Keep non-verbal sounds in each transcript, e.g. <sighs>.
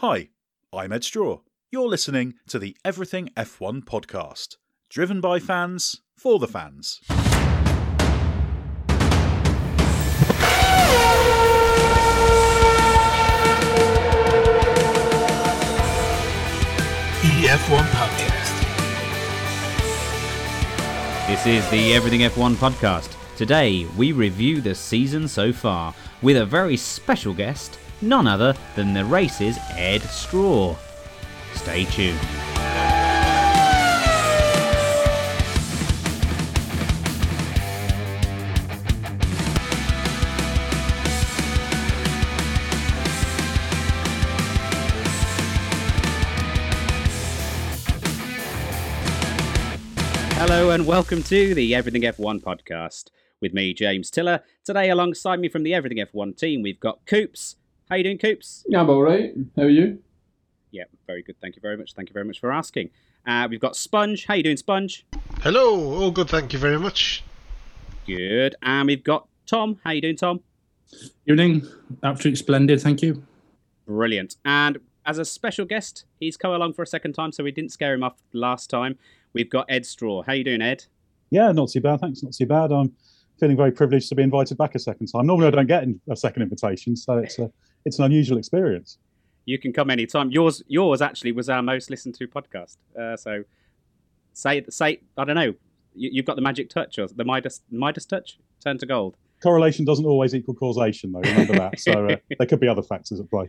Hi, I'm Ed Straw. You're listening to the Everything F1 podcast, driven by fans for the fans. EF1 Podcast. This is the Everything F1 podcast. Today, we review the season so far with a very special guest, none other than the race's Ed Straw. Stay tuned. Hello and welcome to the Everything F1 podcast with me, James Tiller. Today, alongside me from the Everything F1 team, we've got Coops. How you doing, Coops? Yeah, I'm all right. How are you? Yeah, very good. Thank you very much. Thank you very much for asking. Uh, we've got Sponge. How you doing, Sponge? Hello, all good, thank you very much. Good. And we've got Tom. How you doing, Tom? Evening. Absolutely splendid. Thank you. Brilliant. And as a special guest, he's come along for a second time, so we didn't scare him off last time. We've got Ed Straw. How you doing, Ed? Yeah, not too bad. Thanks. Not too bad. I'm feeling very privileged to be invited back a second time. Normally, I don't get a second invitation, so it's a it's an unusual experience. You can come anytime. Yours, yours actually was our most listened to podcast. Uh, so say say I don't know. You, you've got the magic touch or the Midas Midas touch. Turn to gold. Correlation doesn't always equal causation, though. Remember that. So uh, <laughs> there could be other factors at play.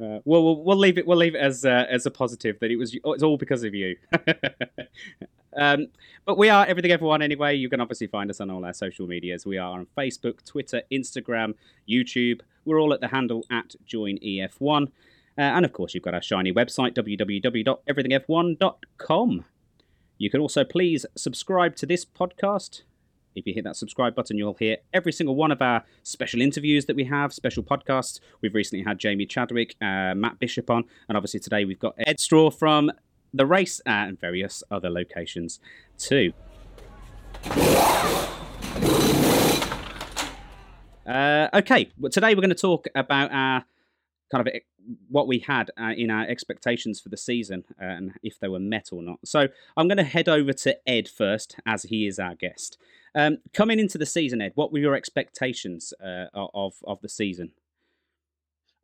Uh, well, we'll we'll leave it. We'll leave it as uh, as a positive that it was. It's all because of you. <laughs> um, but we are Everything F1 anyway. You can obviously find us on all our social medias. We are on Facebook, Twitter, Instagram, YouTube. We're all at the handle at Join EF1, uh, and of course you've got our shiny website www.everythingf1.com. You can also please subscribe to this podcast if you hit that subscribe button, you'll hear every single one of our special interviews that we have, special podcasts. We've recently had Jamie Chadwick, uh, Matt Bishop on, and obviously today we've got Ed Straw from the race and various other locations too. Uh, okay, well, today we're going to talk about our kind of what we had uh, in our expectations for the season uh, and if they were met or not. So I'm going to head over to Ed first, as he is our guest. Um, coming into the season, Ed, what were your expectations uh, of of the season?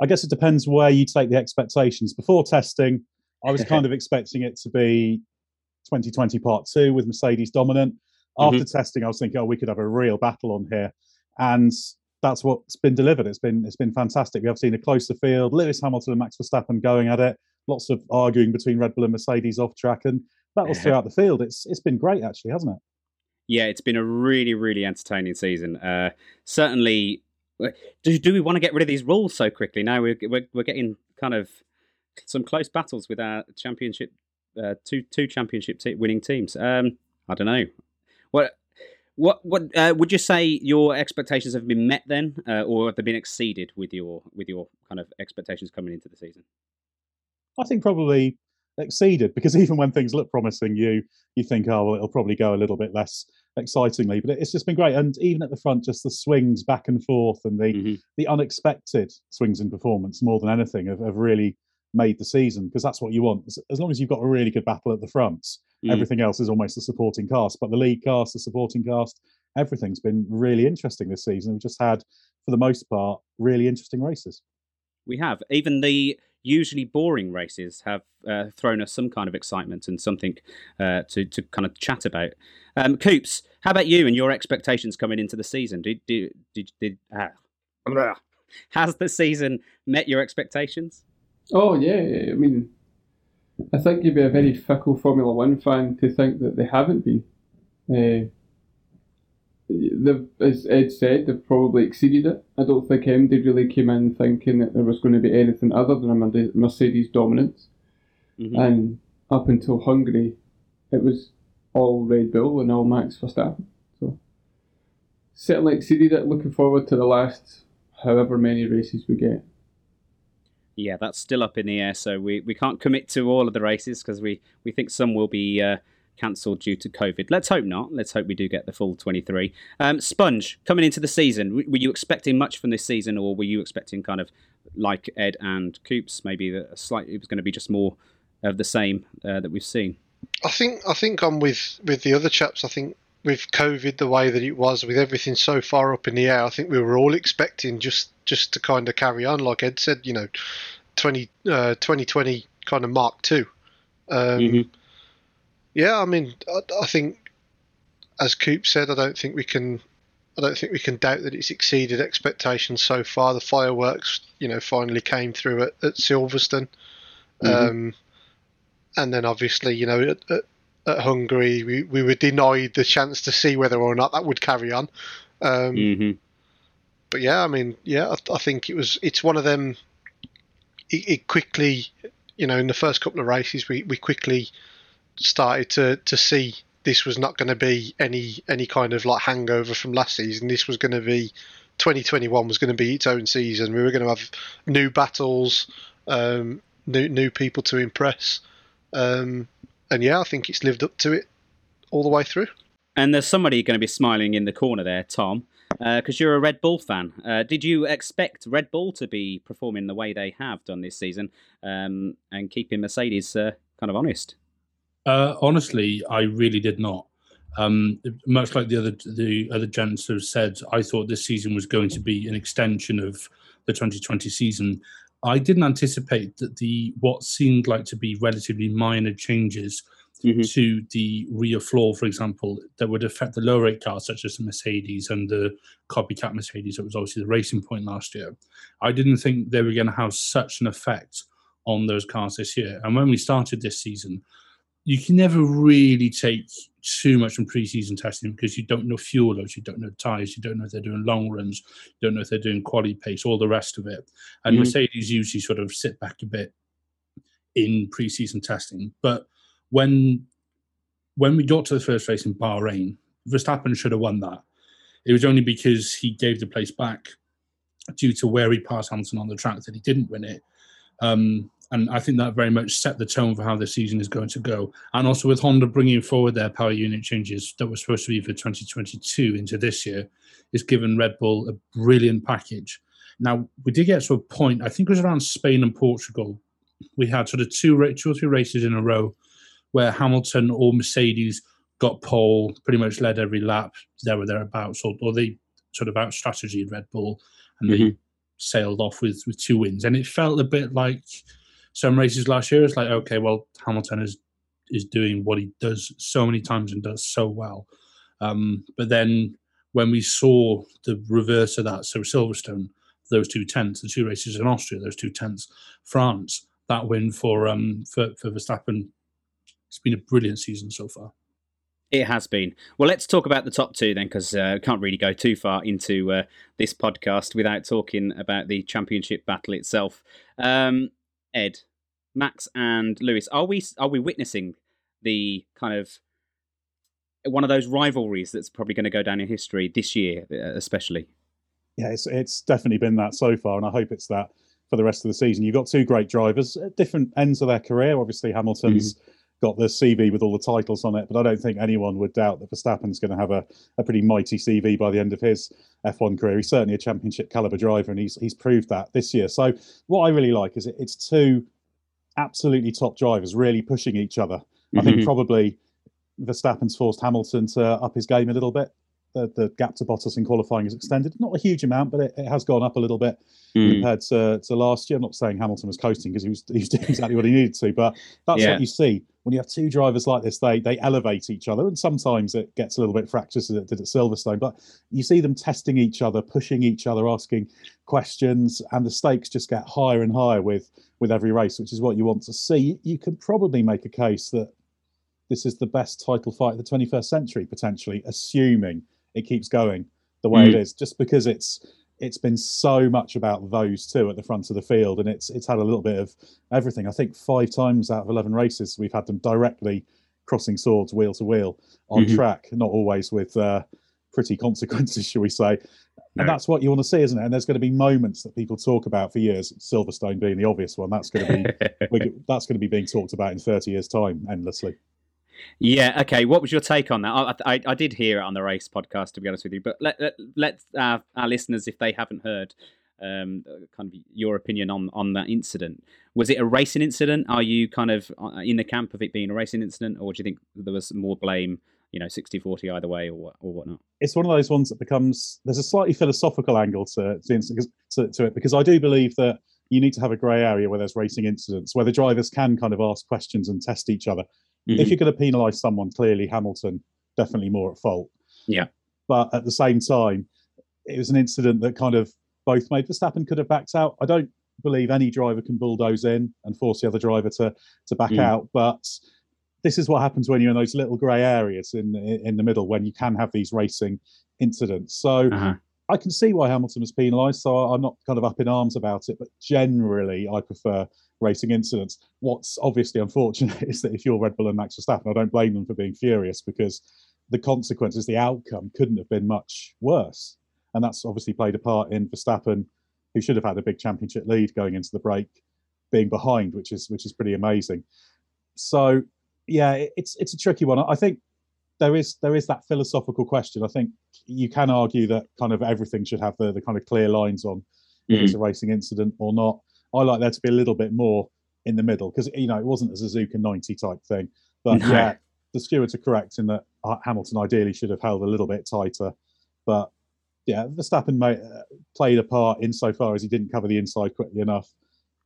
I guess it depends where you take the expectations. Before testing, I was kind <laughs> of expecting it to be 2020 Part Two with Mercedes dominant. After mm-hmm. testing, I was thinking, oh, we could have a real battle on here, and that's what's been delivered. It's been it's been fantastic. We have seen a closer field. Lewis Hamilton and Max Verstappen going at it. Lots of arguing between Red Bull and Mercedes off track, and battles throughout the field. It's it's been great, actually, hasn't it? yeah, it's been a really, really entertaining season. Uh, certainly, do, do we want to get rid of these rules so quickly? Now we're, we're, we're getting kind of some close battles with our championship, uh, two two championship winning teams. Um, I don't know. What what what uh, would you say your expectations have been met then, uh, or have they been exceeded with your with your kind of expectations coming into the season? I think probably exceeded because <laughs> even when things look promising, you you think, oh well, it'll probably go a little bit less excitingly. But it's just been great, and even at the front, just the swings back and forth and the mm-hmm. the unexpected swings in performance more than anything have, have really made the season because that's what you want. As long as you've got a really good battle at the front, mm. everything else is almost a supporting cast. But the lead cast, the supporting cast, everything's been really interesting this season. We've just had, for the most part, really interesting races. We have even the usually boring races have uh, thrown us some kind of excitement and something uh, to to kind of chat about. Um, Coops, how about you and your expectations coming into the season? Did did did, did ah, has the season met your expectations? Oh yeah, I mean, I think you'd be a very fickle Formula One fan to think that they haven't been. Uh, they've, as Ed said, they've probably exceeded it. I don't think MD really came in thinking that there was going to be anything other than a Mercedes dominance. Mm-hmm. And up until Hungary, it was all Red Bull and all Max Verstappen. So certainly exceeded it. Looking forward to the last however many races we get. Yeah, that's still up in the air, so we, we can't commit to all of the races because we, we think some will be uh, cancelled due to COVID. Let's hope not. Let's hope we do get the full 23. Um, Sponge, coming into the season, were you expecting much from this season or were you expecting kind of like Ed and Coops, maybe a slight. It was going to be just more of the same uh, that we've seen. I think I think I'm with with the other chaps. I think with COVID the way that it was, with everything so far up in the air, I think we were all expecting just just to kind of carry on, like Ed said, you know, 20, uh, 2020 kind of Mark two. Um, Mhm. Yeah, I mean, I, I think as Coop said, I don't think we can. I don't think we can doubt that it's exceeded expectations so far. The fireworks, you know, finally came through at, at Silverstone. Um, and then obviously, you know, at, at, at Hungary, we, we were denied the chance to see whether or not that would carry on. Um, hmm But yeah, I mean, yeah, I, I think it was. It's one of them. It, it quickly, you know, in the first couple of races, we, we quickly started to, to see this was not going to be any any kind of like hangover from last season. This was going to be 2021 was going to be its own season. We were going to have new battles, um, new new people to impress, um, and yeah, I think it's lived up to it all the way through. And there's somebody going to be smiling in the corner there, Tom, because you're a Red Bull fan. Uh, did you expect Red Bull to be performing the way they have done this season um, and keeping Mercedes uh, kind of honest? Uh, honestly, I really did not. Um, much like the other the other gents have said, I thought this season was going to be an extension of the 2020 season. I didn't anticipate that the what seemed like to be relatively minor changes Mhm. to the rear floor, for example, that would affect the lower rake cars such as the Mercedes and the copycat Mercedes. That was obviously the racing point last year. I didn't think they were going to have such an effect on those cars this year. And when we started this season, you can never really take too much from preseason testing because you don't know fuel loads, you don't know tires, you don't know if they're doing long runs, you don't know if they're doing quality pace, all the rest of it. And Mhm. Mercedes usually sort of sit back a bit in preseason testing. But when when we got to the first race in Bahrain, Verstappen should have won that. It was only because he gave the place back due to where he passed Hamilton on the track that he didn't win it. Um, and I think that very much set the tone for how the season is going to go. And also with Honda bringing forward their power unit changes that were supposed to be for 2022 into this year, it's given Red Bull a brilliant package. Now we did get to a point. I think it was around Spain and Portugal. We had sort of two, two or three races in a row where Hamilton or Mercedes got pole, pretty much led every lap there or thereabouts, or, or they sort of out strategy Red Bull, and they mm-hmm. sailed off with with two wins. And it felt a bit like some races last year. It's like, okay, well, Hamilton is is doing what he does so many times and does so well. Um, but then when we saw the reverse of that, so Silverstone, those two tenths, the two races in Austria, those two tenths, France, that win for um for, for Verstappen, it's been a brilliant season so far. It has been. Well, let's talk about the top two then, because uh, can't really go too far into uh, this podcast without talking about the championship battle itself. Um, Ed, Max, and Lewis, are we are we witnessing the kind of one of those rivalries that's probably going to go down in history this year, uh, especially? Yeah, it's it's definitely been that so far, and I hope it's that for the rest of the season. You've got two great drivers at different ends of their career. Obviously, Hamilton's got the CV with all the titles on it, but I don't think anyone would doubt that Verstappen's going to have a, a pretty mighty CV by the end of his F1 career. He's certainly a championship caliber driver, and he's he's proved that this year. So what I really like is it, it's two absolutely top drivers really pushing each other. I think Mhm. probably Verstappen's forced Hamilton to up his game a little bit. The, the gap to Bottas in qualifying is extended, not a huge amount, but it, it has gone up a little bit Mm. compared to, to last year. I'm not saying Hamilton was coasting because he was, <laughs> he was doing exactly what he needed to, but that's Yeah. what you see when you have two drivers like this. They they elevate each other, and sometimes it gets a little bit fractious as it did at Silverstone. But you see them testing each other, pushing each other, asking questions, and the stakes just get higher and higher with with every race, which is what you want to see. You can probably make a case that this is the best title fight of the 21st century, potentially, assuming it keeps going the way it Mm. is, just because it's it's been so much about those two at the front of the field, and it's it's had a little bit of everything. I think five times out of eleven races we've had them directly crossing swords wheel to wheel on Mhm. track, not always with uh, pretty <laughs> consequences, shall we say. No. And that's what you want to see, isn't it? And there's going to be moments that people talk about for years. Silverstone being the obvious one. That's going to be <laughs> that's going to be being talked about in 30 years' time endlessly. Yeah. Okay. What was your take on that? I, I, I did hear it on the race podcast, to be honest with you. But let let, let our, our listeners, if they haven't heard, um, kind of your opinion on on that incident. Was it a racing incident? Are you kind of uh, in the camp of it being a racing incident, or do you think there was more blame? You know, 60-40 either way, or or whatnot. It's one of those ones that becomes there's a slightly philosophical angle to, to, to it because I do believe that you need to have a grey area where there's racing incidents where the drivers can kind of ask questions and test each other. Mm-hmm. If you're going to penalise someone, clearly Hamilton definitely more at fault. Yeah. But at the same time, it was an incident that kind of both made Verstappen could have backed out. I don't believe any driver can bulldoze in and force the other driver to to back mm. out, but this is what happens when you're in those little grey areas in in the middle when you can have these racing incidents. So uh-huh. I can see why Hamilton was penalised. So I'm not kind of up in arms about it, but generally I prefer racing incidents. What's obviously unfortunate <laughs> is that if you're Red Bull and Max Verstappen, I don't blame them for being furious because the consequences, the outcome couldn't have been much worse. And that's obviously played a part in Verstappen, who should have had a big championship lead going into the break, being behind, which is which is pretty amazing. So yeah, it's it's a tricky one. I think there is there is that philosophical question. I think you can argue that kind of everything should have the, the kind of clear lines on mm. if it's a racing incident or not. I like there to be a little bit more in the middle because you know it wasn't a Suzuka 90 type thing. But yeah, the stewards are correct in that uh, Hamilton ideally should have held a little bit tighter. But yeah, Verstappen may, uh, played a part insofar as he didn't cover the inside quickly enough.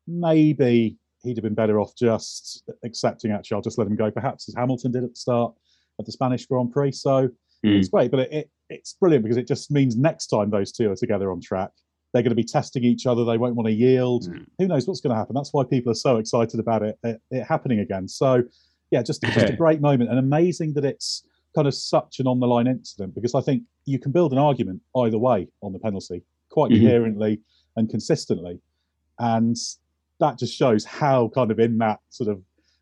Maybe he'd have been better off just accepting, actually, I'll just let him go, perhaps as Hamilton did at the start of the Spanish Grand Prix. So mm. it's great, but it, it, it's brilliant because it just means next time those two are together on track, they're going to be testing each other. They won't want to yield. Mm. Who knows what's going to happen? That's why people are so excited about it, it, it happening again. So, yeah, just, just a great moment and amazing that it's kind of such an on the line incident because I think you can build an argument either way on the penalty quite mm-hmm. coherently and consistently. And that just shows how kind of in that sort of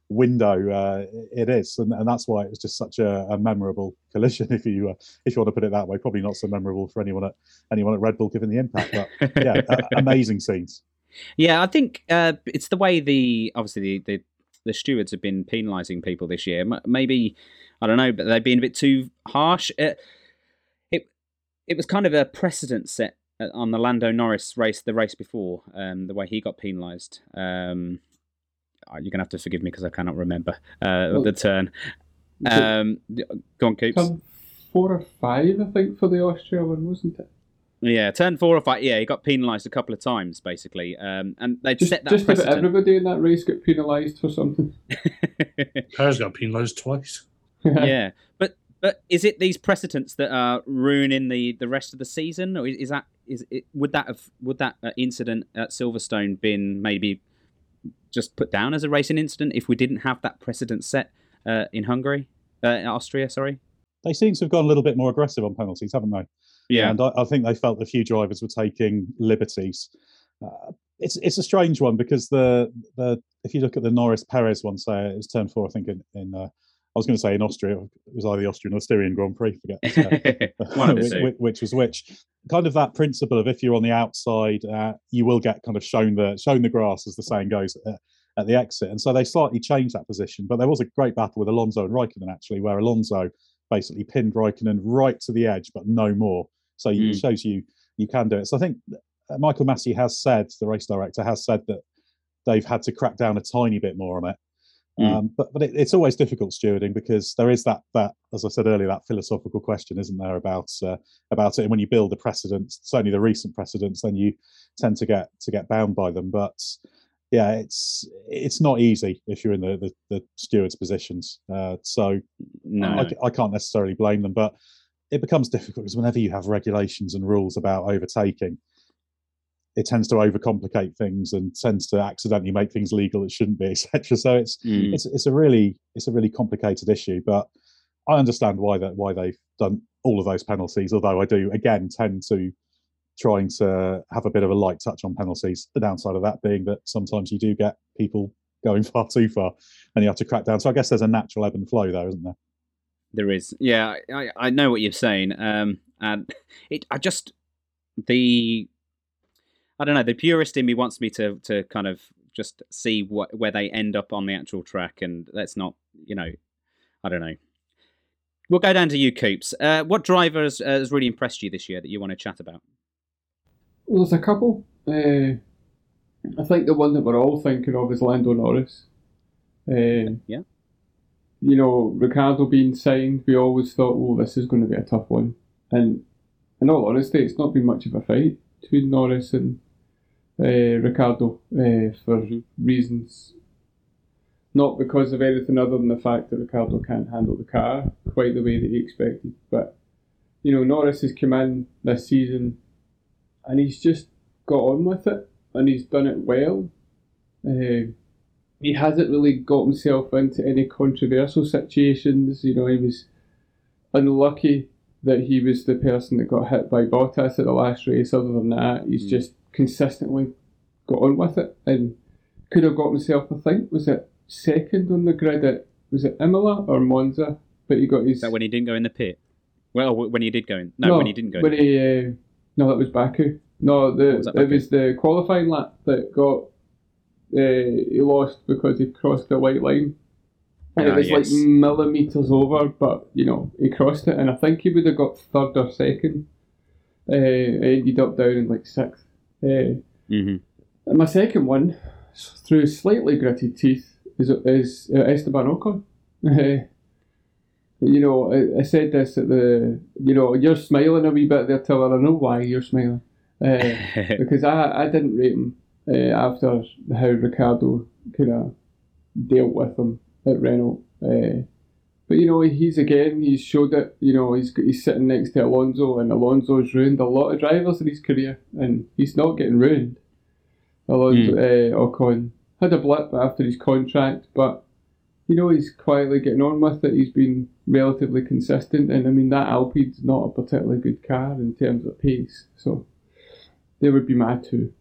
window uh, it is, and, and, that's why it was just such a, a memorable collision. <laughs> If you uh, if you want to put it that way, probably not so memorable for anyone at anyone at Red Bull given the impact, but <laughs> yeah, amazing scenes. Yeah, I think uh, it's the way the obviously the, the, the stewards have been penalising people this year. Maybe I don't know, but they've been a bit too harsh. It it, it was kind of a precedent set uh, on the Lando Norris race, the race before, um, the way he got penalised. Um, uh, you're gonna have to forgive me because I cannot remember uh, well, the turn. Um, go on, Coops. Four or five, I think, for the Austria one, wasn't it? Yeah, turn four or five. Yeah, he got penalised a couple of times, basically, um, and they just, set that just precedent. about everybody in that race got penalised for something. <laughs> Perez got penalised twice. yeah, but but is it these precedents that are ruining the, the rest of the season, or is that is it, would that have would that uh, incident at Silverstone been maybe just put down as a racing incident if we didn't have that precedent set uh, in Hungary, uh, in Austria? Sorry, they seem to have gone a little bit more aggressive on penalties, haven't they? Yeah, and I, I think they felt a few drivers were taking liberties. Uh, it's it's a strange one because the the if you look at the Norris Perez one, say it was turn four, I think in, in uh, I was going to say in Austria, it was either the Austrian or the Styrian Grand Prix, forget <laughs> <laughs> which, which, was which. Kind of that principle of if you're on the outside, uh, you will get kind of shown the shown the grass, as the saying goes, uh, at the exit. And so they slightly changed that position. But there was a great battle with Alonso and Raikkonen actually, where Alonso basically pinned Raikkonen right to the edge, but no more. So mm. it shows you you can do it. So I think uh, Michael Masi has said, the race director has said that they've had to crack down a tiny bit more on it. Mm. Um, but but it, it's always difficult stewarding because there is that that as I said earlier that philosophical question, isn't there, about uh, about it? And when you build the precedents, certainly the recent precedents, then you tend to get to get bound by them. But yeah, it's it's not easy if you're in the the, the stewards' positions. Uh, so no. I, I can't necessarily blame them, but it becomes difficult because whenever you have regulations and rules about overtaking, it tends to overcomplicate things and tends to accidentally make things legal that shouldn't be, <laughs> etc. So it's mm. it's it's a really it's a really complicated issue. But I understand why that why they've done all of those penalties. Although I do again tend to trying to have a bit of a light touch on penalties. The downside of that being that sometimes you do get people going <laughs> far too far, and you have to crack down. So I guess there's a natural ebb and flow there, isn't there? There is. Yeah, I, I know what you're saying. Um, and <laughs> it, I just the I don't know. The purist in me wants me to to kind of just see what where they end up on the actual track, and let's not, you know, I don't know. We'll go down to you, Coops. Uh, what driver has, uh, has really impressed you this year that you want to chat about? Well, there's a couple. uh, I think the one that we're all thinking of is Lando Norris. Uh, Yeah. You know, Ricciardo being signed, we always thought, oh, this is going to be a tough one. And in all honesty, it's not been much of a fight between Norris and uh, Ricciardo uh, for Mhm. reasons not because of anything other than the fact that Ricciardo can't handle the car quite the way that he expected. But you know, Norris has come in this season and he's just got on with it and he's done it well. Uh, he hasn't really got himself into any controversial situations. You know, he was unlucky that he was the person that got hit by Bottas at the last race. Other than that, he's Mm. just consistently got on with it and could have got himself, I think, was it second on the grid at, was it Imola or Monza? But he got his. Is that when he didn't go in the pit? Well, when he did go in. No, when he didn't go in. When pit. he, uh, no, that was Baku. No, the was that, it Baku? was the qualifying lap that got uh, he lost because he crossed the white line. And Ah, it was yes. like millimeters over, but you know he crossed it, and I think he would have got third or second. Uh, ended up down in like sixth. Uh, Mhm. and my second one, through slightly gritted teeth, is is uh, Esteban Ocon. Uh, you know, I, I said this at the, you know, you're smiling a wee bit there, Tiller. I know why you're smiling. Uh, <laughs> because I, I didn't rate him uh, after how Ricciardo kind of dealt with him at Renault. But you know, he's again, he's showed it. You know, he's he's sitting next to Alonso, and Alonso's ruined a lot of drivers in his career, and he's not getting ruined. Alonso, uh, Ocon had a blip after his contract, but you know, he's quietly getting on with it. He's been relatively consistent, and I mean that Alpine's not a particularly good car in terms of pace, so they would be my two.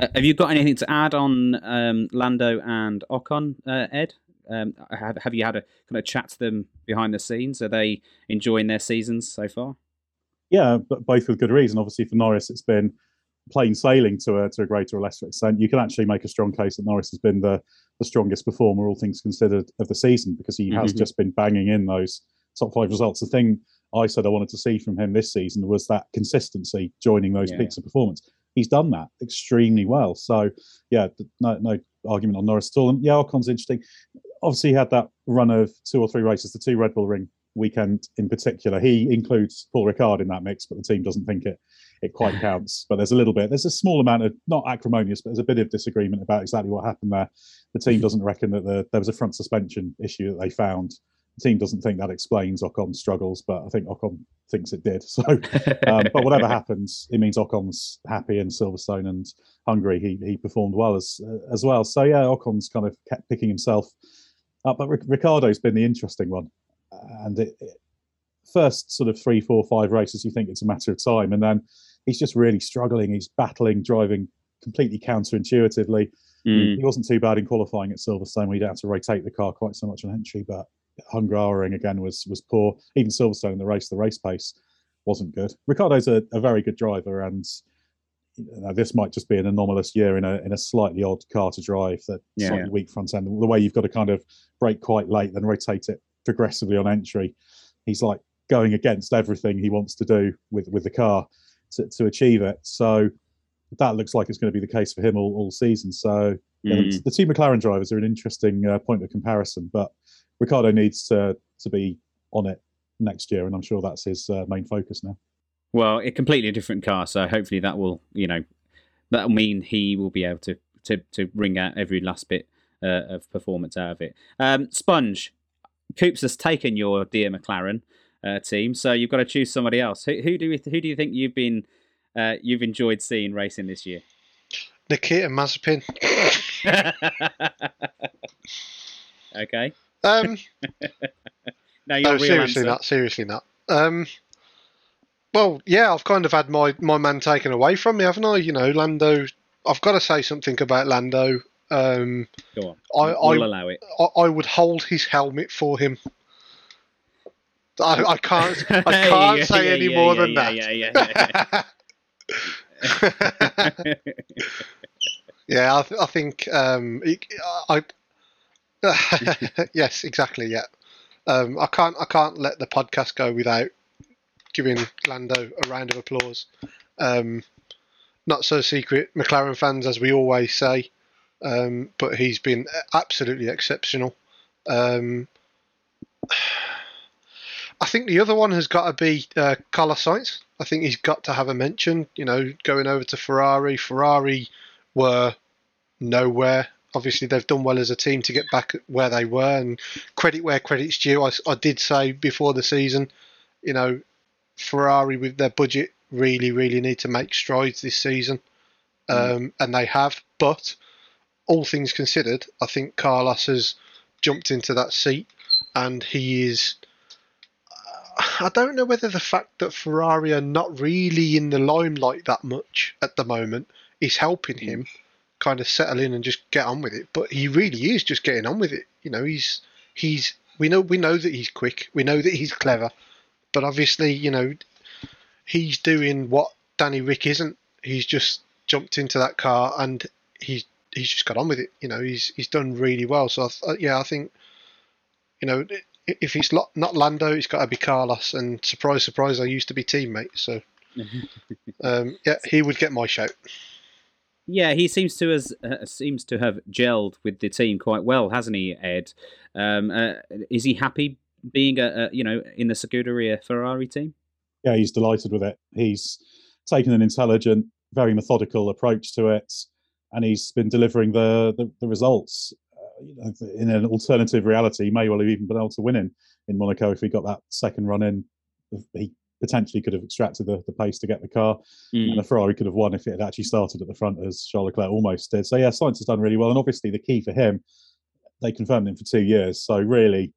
Uh, have you got anything to add on um, Lando and Ocon, uh, Ed? Um, have, have you had a kind of chat to them behind the scenes? Are they enjoying their seasons so far? Yeah, but both with good reason. Obviously, for Norris, it's been plain sailing to a to a greater or lesser extent. You can actually make a strong case that Norris has been the the strongest performer, all things considered, of the season because he has Mhm. just been banging in those top five results. The thing I said I wanted to see from him this season was that consistency, joining those Yeah. peaks of performance. He's done that extremely well. So, yeah, no no argument on Norris at all. And yeah, Ocon's interesting. Obviously, he had that run of two or three races, the two Red Bull Ring weekend in particular. He includes Paul Ricard in that mix, but the team doesn't think it it quite <laughs> counts. But there's a little bit, there's a small amount of not acrimonious, but there's a bit of disagreement about exactly what happened there. The team doesn't reckon that the, there was a front suspension issue that they found. The team doesn't think that explains Ocon's struggles, but I think Ocon thinks it did. <laughs> So, um, but whatever <laughs> happens, it means Ocon's happy in Silverstone and Hungary. He he performed well as uh, as well. So yeah, Ocon's kind of kept picking himself up, but Ric- Ricciardo's been the interesting one, and it, it, first sort of three, four, five races, you think it's a matter of time, and then he's just really struggling. He's battling, driving completely counterintuitively. Mm. He wasn't too bad in qualifying at Silverstone. We didn't have to rotate the car quite so much on entry, but Hungaroring again was was poor. Even Silverstone in the race, the race pace wasn't good. Ricciardo's a, a very good driver, and this might just be an anomalous year in a in a slightly odd car to drive. That Yeah. slightly weak front end. The way you've got to kind of brake quite late, then rotate it progressively on entry. He's like going against everything he wants to do with with the car to, to achieve it. So that looks like it's going to be the case for him all, all season. So yeah, Mm. the, the two McLaren drivers are an interesting uh, point of comparison, but Ricciardo needs to to be on it next year, and I'm sure that's his uh, main focus now. Well, a completely different car, so hopefully that will, you know, that'll mean he will be able to to to wring out every last bit uh, of performance out of it. Um, Sponge, Coops has taken your dear McLaren uh, team, so you've got to choose somebody else. Who, who do you, who do you think you've been uh, you've enjoyed seeing racing this year? Nikita Mazepin. <laughs> okay, Um, your <laughs> no, seriously answer. not. Seriously not. Um, well, yeah, I've kind of had my, my man taken away from me, haven't I? You know, Lando. I've got to say something about Lando. Um, Go on, I, we'll I, allow it. I, I would hold his helmet for him. I, I can't. <laughs> I can't Yeah, say yeah, any yeah, more yeah, than yeah, that. yeah, yeah, yeah, <laughs> I, th- I think um, it, I. <laughs> yes, exactly. Yeah, um, I can't. I can't let the podcast go without giving Lando a round of applause. Um, not so secret McLaren fans, as we always say, um, but he's been absolutely exceptional. Um, I think the other one has got to be uh, Carlos Sainz. I think he's got to have a mention. You know, going over to Ferrari. Ferrari were nowhere. Obviously, they've done well as a team to get back where they were, and credit where credit's due. I, I did say before the season, you know, Ferrari with their budget really, really need to make strides this season, mm. um, and they have. But all things considered, I think Carlos has jumped into that seat, and he is. I don't know whether the fact that Ferrari are not really in the limelight that much at the moment is helping mm. him kind of settle in and just get on with it. But he really is just getting on with it. You know, he's he's we know we know that he's quick, we know that he's clever, but obviously, you know, he's doing what Danny Ric isn't. He's just jumped into that car and he's he's just got on with it. You know, he's he's done really well. So I, yeah, I think you know if he's not not Lando, it's got to be Carlos. And surprise, surprise, I used to be teammates. So <laughs> um, yeah, he would get my shout. Yeah, he seems to has uh, seems to have gelled with the team quite well, hasn't he, Ed? Um, uh, is he happy being a, a, you know in the Scuderia Ferrari team? Yeah, he's delighted with it. He's taken an intelligent, very methodical approach to it, and he's been delivering the the, the results. Uh, you know, in an alternative reality, he may well have even been able to win in in Monaco if he got that second run in. He potentially could have extracted the, the pace to get the car, mm. and the Ferrari could have won if it had actually started at the front as Charles Leclerc almost did. So yeah, Sainz has done really well, and obviously the key for him, they confirmed him for two years. So really,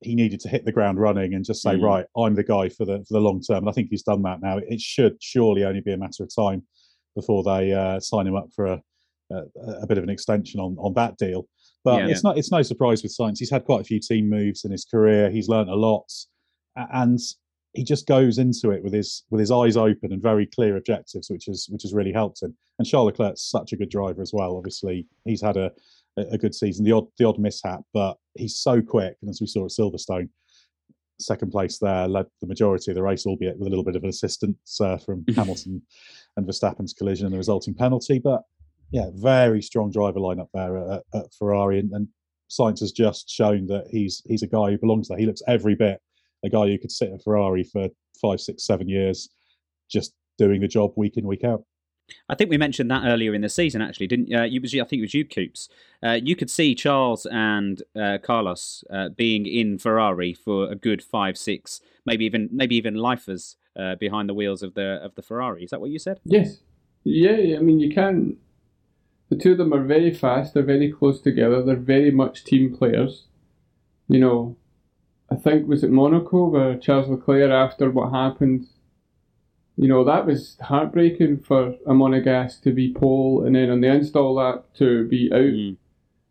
he needed to hit the ground running and just say, mm. right, I'm the guy for the for the long term. And I think he's done that now. It should surely only be a matter of time before they uh, sign him up for a, a, a bit of an extension on on that deal. But yeah, it's yeah. not it's no surprise with Sainz. He's had quite a few team moves in his career. He's learned a lot, and he just goes into it with his with his eyes open and very clear objectives, which is which has really helped him. And Charles Leclerc's such a good driver as well. Obviously, he's had a a good season. The odd the odd mishap, but he's so quick. And as we saw at Silverstone, second place there, led the majority of the race, albeit with a little bit of an assistance uh, from <laughs> Hamilton and Verstappen's collision and the resulting penalty. But yeah, very strong driver lineup there at, at Ferrari, and, and Sainz has just shown that he's he's a guy who belongs there. He looks every bit a guy who could sit at Ferrari for five, six, seven years, just doing the job week in, week out. I think we mentioned that earlier in the season, actually, didn't uh, you? Was I think it was you, Coops. Uh, you could see Charles and uh, Carlos uh, being in Ferrari for a good five, six, maybe even maybe even lifers uh, behind the wheels of the of the Ferrari. Is that what you said? Yes. Yeah. I mean, you can. The two of them are very fast. They're very close together. They're very much team players. You know, I think was it Monaco where Charles Leclerc after what happened, you know that was heartbreaking for a Monegasque to be pole and then on the install lap to be out, mm.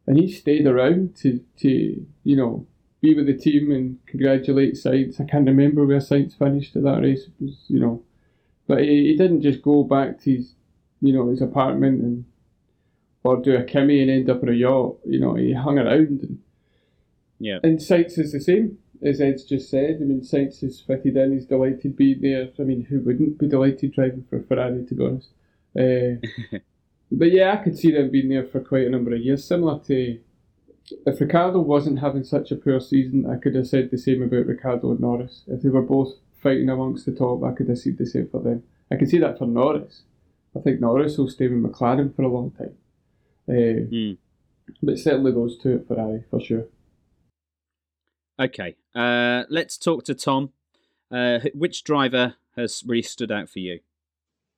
and he stayed around to to you know be with the team and congratulate Sainz. I can't remember where Sainz finished at that race. It was you know, but he, he didn't just go back to his you know his apartment and or do a Kimi and end up on a yacht. You know he hung around and. Yeah. And Sainz is the same as Ed's just said, I mean, Sainz is fitted in, he's delighted being there. I mean, who wouldn't be delighted driving for Ferrari, to be honest? Uh, <laughs> but yeah, I could see them being there for quite a number of years. Similar to if Ricciardo wasn't having such a poor season, I could have said the same about Ricciardo and Norris. If they were both fighting amongst the top, I could have said the same for them. I can see that for Norris. I think Norris will stay with McLaren for a long time. Uh, mm. But certainly those two at Ferrari, for sure. Okay, uh, let's talk to Tom. Uh, which driver has really stood out for you?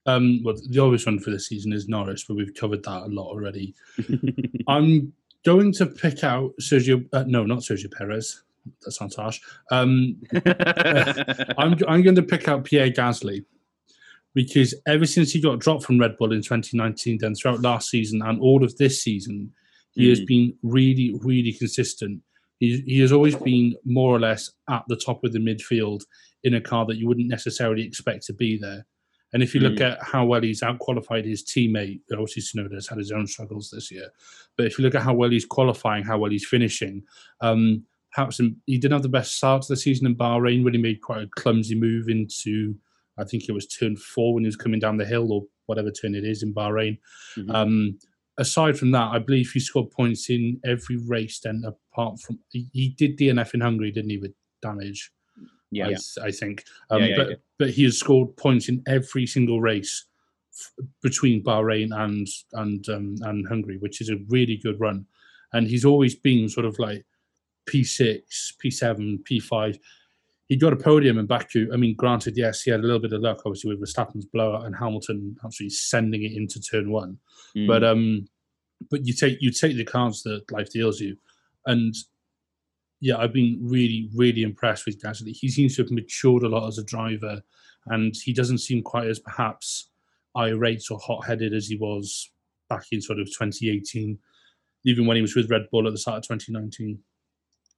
Um, well, the obvious one for the season is Norris, but we've covered that a lot already. <laughs> I'm going to pick out Sergio. Uh, no, not Sergio Perez. That sounds harsh. Um, <laughs> I'm, I'm going to pick out Pierre Gasly because ever since he got dropped from Red Bull in 2019, then throughout last season and all of this season, he mm. has been really, really consistent he, he has always been more or less at the top of the midfield in a car that you wouldn't necessarily expect to be there. And if you look mm. at how well he's outqualified his teammate, obviously Tsunoda has had his own struggles this year. But if you look at how well he's qualifying, how well he's finishing, um, perhaps he didn't have the best start to the season in Bahrain when he made quite a clumsy move into, I think it was turn four when he was coming down the hill, or whatever turn it is in Bahrain. Mhm. Um, aside from that, I believe he scored points in every race. Then apart from he, he did DNF in Hungary, didn't he, with damage? Yeah, I, yeah. I think. Um, Yeah, yeah, but but he has scored points in every single race f- between Bahrain and and um, and Hungary, which is a really good run. And he's always been sort of like P6, P7, P5. He got a podium in Baku. I mean, granted, yes, he had a little bit of luck, obviously, with Verstappen's blower and Hamilton actually sending it into turn one. Mm. But um, but you take you take the cards that life deals you, and yeah, I've been really really impressed with Gasly. He seems to have matured a lot as a driver, and he doesn't seem quite as perhaps irate or hot headed as he was back in sort of 2018, even when he was with Red Bull at the start of 2019.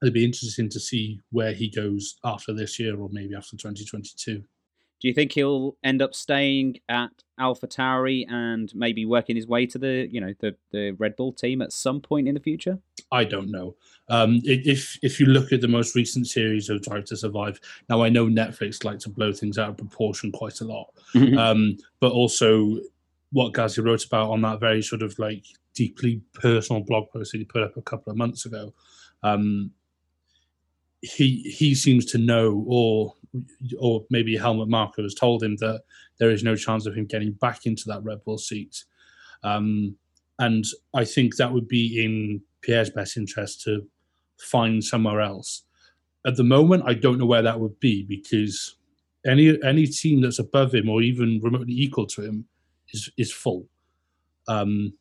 It'd be interesting to see where he goes after this year or maybe after 2022. Do you think he'll end up staying at Alpha Tauri and maybe working his way to the you know the the Red Bull team at some point in the future? I don't know. Um, if if you look at the most recent series of Drive to Survive, now I know Netflix like to blow things out of proportion quite a lot, um, but also what Gasly wrote about on that very sort of like deeply personal blog post that he put up a couple of months ago. Um, he he seems to know, or or maybe Helmut Marko has told him that there is no chance of him getting back into that Red Bull seat. Um, and I think that would be in Pierre's best interest to find somewhere else. At the moment, I don't know where that would be because any any team that's above him or even remotely equal to him is is full. Um,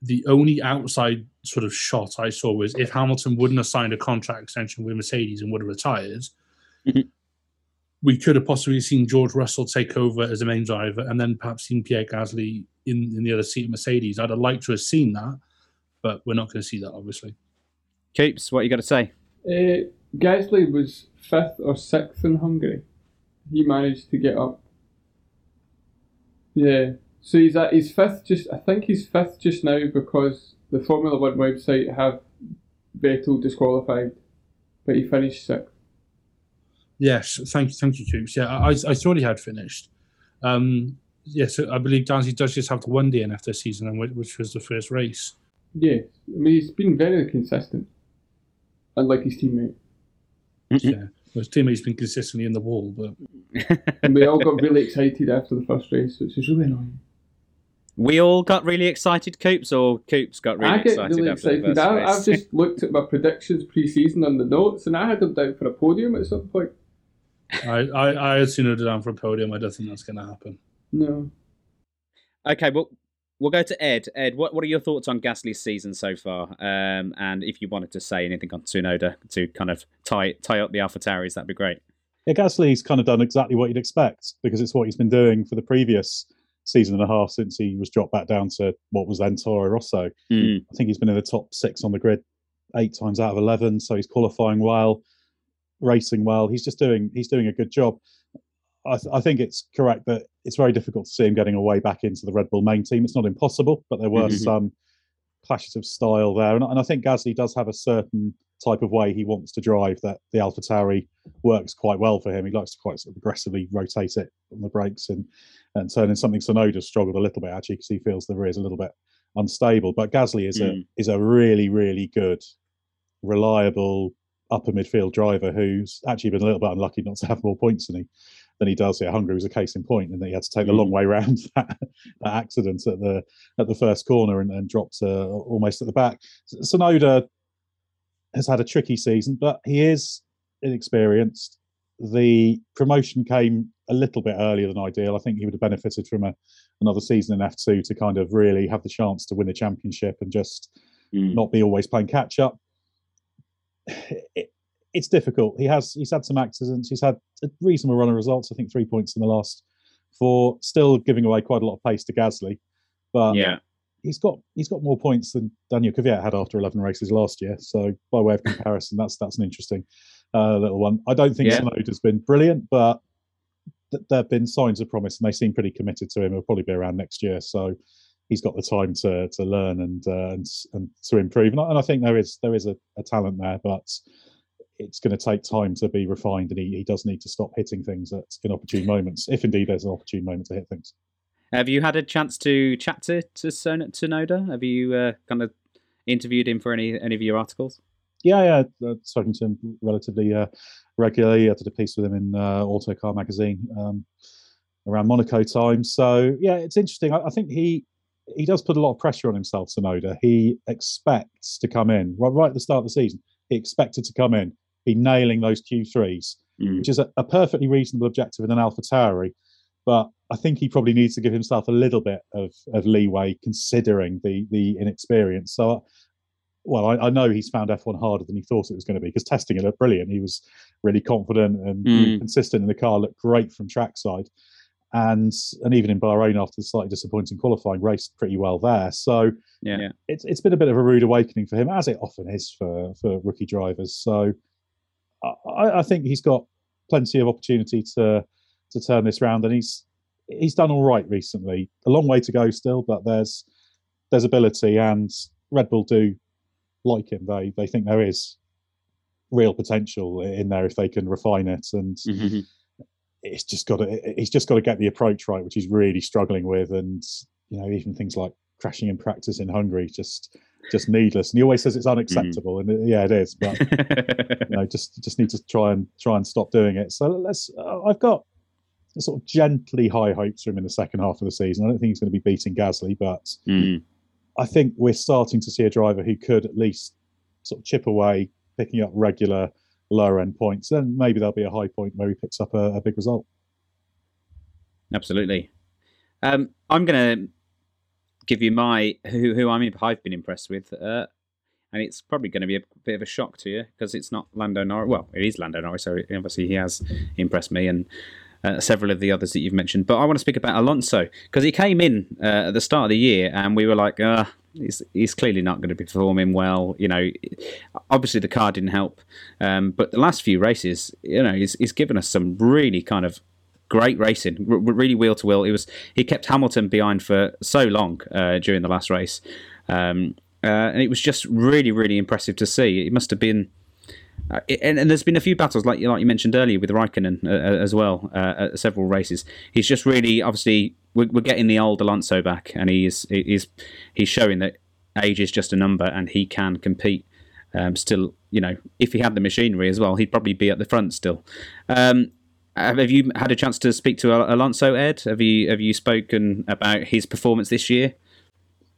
the only outside sort of shot I saw was if Hamilton wouldn't have signed a contract extension with Mercedes and would have retired, Mhm. we could have possibly seen George Russell take over as a main driver and then perhaps seen Pierre Gasly in, in the other seat of Mercedes. I'd have liked to have seen that, but we're not going to see that, obviously. Coops, what you got to say? Uh, Gasly was fifth or sixth in Hungary. He managed to get up. Yeah, so he's at he's fifth. Just I think he's fifth just now because the Formula One website have Vettel disqualified, but he finished sixth. Yes, thank you, thank you, Coops. Yeah, I, I thought he had finished. Um, yes, I believe Dancy does just have the one DNF this season, and which, which was the first race. Yeah, I mean he's been very consistent, unlike his teammate. Mm-hmm. Yeah, well, his teammate's been consistently in the wall, but <laughs> And we all got really excited after the first race, which is really annoying. We all got really excited, Coops, or Coops got really I get excited really after the excited. first I, race? I've just looked at my predictions pre-season on the notes, and I had them down for a podium at some point. <laughs> I, I, I had seen her down for a podium. I don't think that's going to happen. No, Okay, well, we'll go to Ed. Ed, what, what are your thoughts on Gasly's season so far? Um, and if you wanted to say anything on Tsunoda to kind of tie tie up the Alpha Tauris, that'd be great. Yeah, Gasly's kind of done exactly what you'd expect because it's what he's been doing for the previous season and a half since he was dropped back down to what was then Toro Rosso. Mm. I think he's been in the top six on the grid eight times out of eleven, so he's qualifying well, racing well. He's just doing he's doing a good job. I, th- I think it's correct that it's very difficult to see him getting away back into the Red Bull main team. It's not impossible, but there were Mhm. some clashes of style there, and, and I think Gasly does have a certain type of way he wants to drive that the AlphaTauri works quite well for him. He likes to quite sort of aggressively rotate it on the brakes and and turn in something Tsunoda struggled a little bit actually because he feels the rear is a little bit unstable. But Gasly is a Mm. is a really really good, reliable upper midfield driver who's actually been a little bit unlucky not to have more points than he than he does here. Hungary was a case in point, and that he had to take the long way round <laughs> that, that accident at the at the first corner and, and dropped uh, almost at the back. Tsunoda has had a tricky season, but he is inexperienced. The promotion came a little bit earlier than ideal. I think he would have benefited from a, another season in F2 to kind of really have the chance to win the championship and just Mm. not be always playing catch up. It, it's difficult. He has he's had some accidents. He's had a reasonable run of results. I think three points in the last four. Still giving away quite a lot of pace to Gasly, but Yeah. he's got he's got more points than Daniel Kvyat had after 11 races last year. So by way of comparison, that's that's an interesting uh, little one. I don't think Yeah. Tsunoda's been brilliant, but there have been signs of promise, and they seem pretty committed to him. He'll probably be around next year, so he's got the time to to learn and uh, and, and to improve. And I, and I think there is there is a, a talent there, but it's going to take time to be refined, and he, he does need to stop hitting things at inopportune moments, if indeed there's an opportune moment to hit things. Have you had a chance to chat to to Tsunoda? Have you uh, kind of interviewed him for any any of your articles? Yeah, yeah, I've spoken to him relatively uh, regularly. I did a piece with him in uh, Autocar magazine um, around Monaco time. So yeah, it's interesting. I, I, think he he does put a lot of pressure on himself. Tsunoda. He expects to come in right, right at the start of the season. He expected to come in, be nailing those Q3s, mm. which is a, a, perfectly reasonable objective in an Alpha AlphaTauri. But I think he probably needs to give himself a little bit of, of leeway considering the the inexperience. So well, I, I, know he's found F1 harder than he thought it was going to be because testing it looked brilliant. He was really confident and mm. consistent in the car, looked great from trackside. And and even in Bahrain after the slightly disappointing qualifying, raced pretty well there. So yeah, it's it's been a bit of a rude awakening for him, as it often is for for rookie drivers. So I, I think he's got plenty of opportunity to to turn this round, and he's he's done all right recently. A long way to go still, but there's there's ability, and Red Bull do like him. They they think there is real potential in there if they can refine it, and mm-hmm. it's just got to he's just got to get the approach right, which he's really struggling with. And you know, even things like crashing in practice in Hungary just just needless. And he always says it's unacceptable, mm. and yeah, it is. But you know, just just need to try and try and stop doing it. So let's. Uh, I've got sort of gently high hopes for him in the second half of the season. I don't think he's going to be beating Gasly, but mm. I think we're starting to see a driver who could at least sort of chip away, picking up regular lower end points. Then maybe there'll be a high point where he picks up a, a big result. Absolutely. Um, I'm going to give you my who who I'm I've been impressed with, uh, and it's probably going to be a bit of a shock to you because it's not Lando Norris. Well, it is Lando Norris, so obviously he has impressed me, and uh, several of the others that you've mentioned. But I want to speak about Alonso because he came in uh, at the start of the year and we were like, uh, he's, he's clearly not going to be performing well. You know, obviously the car didn't help. Um, but the last few races, you know, he's, he's given us some really kind of great racing, r- really wheel to wheel. He was he kept Hamilton behind for so long uh, during the last race. Um, uh, and it was just really, really impressive to see. It must have been uh, and, and, there's been a few battles, like like you mentioned earlier, with Raikkonen uh, uh as well, uh, at several races. He's just really, obviously, we're, we're, getting the old Alonso back, and he's he's he's showing that age is just a number, and he can compete. Um, still, you know, if he had the machinery as well, he'd probably be at the front still. Um, have you had a chance to speak to Alonso, Ed? Have you have you spoken about his performance this year?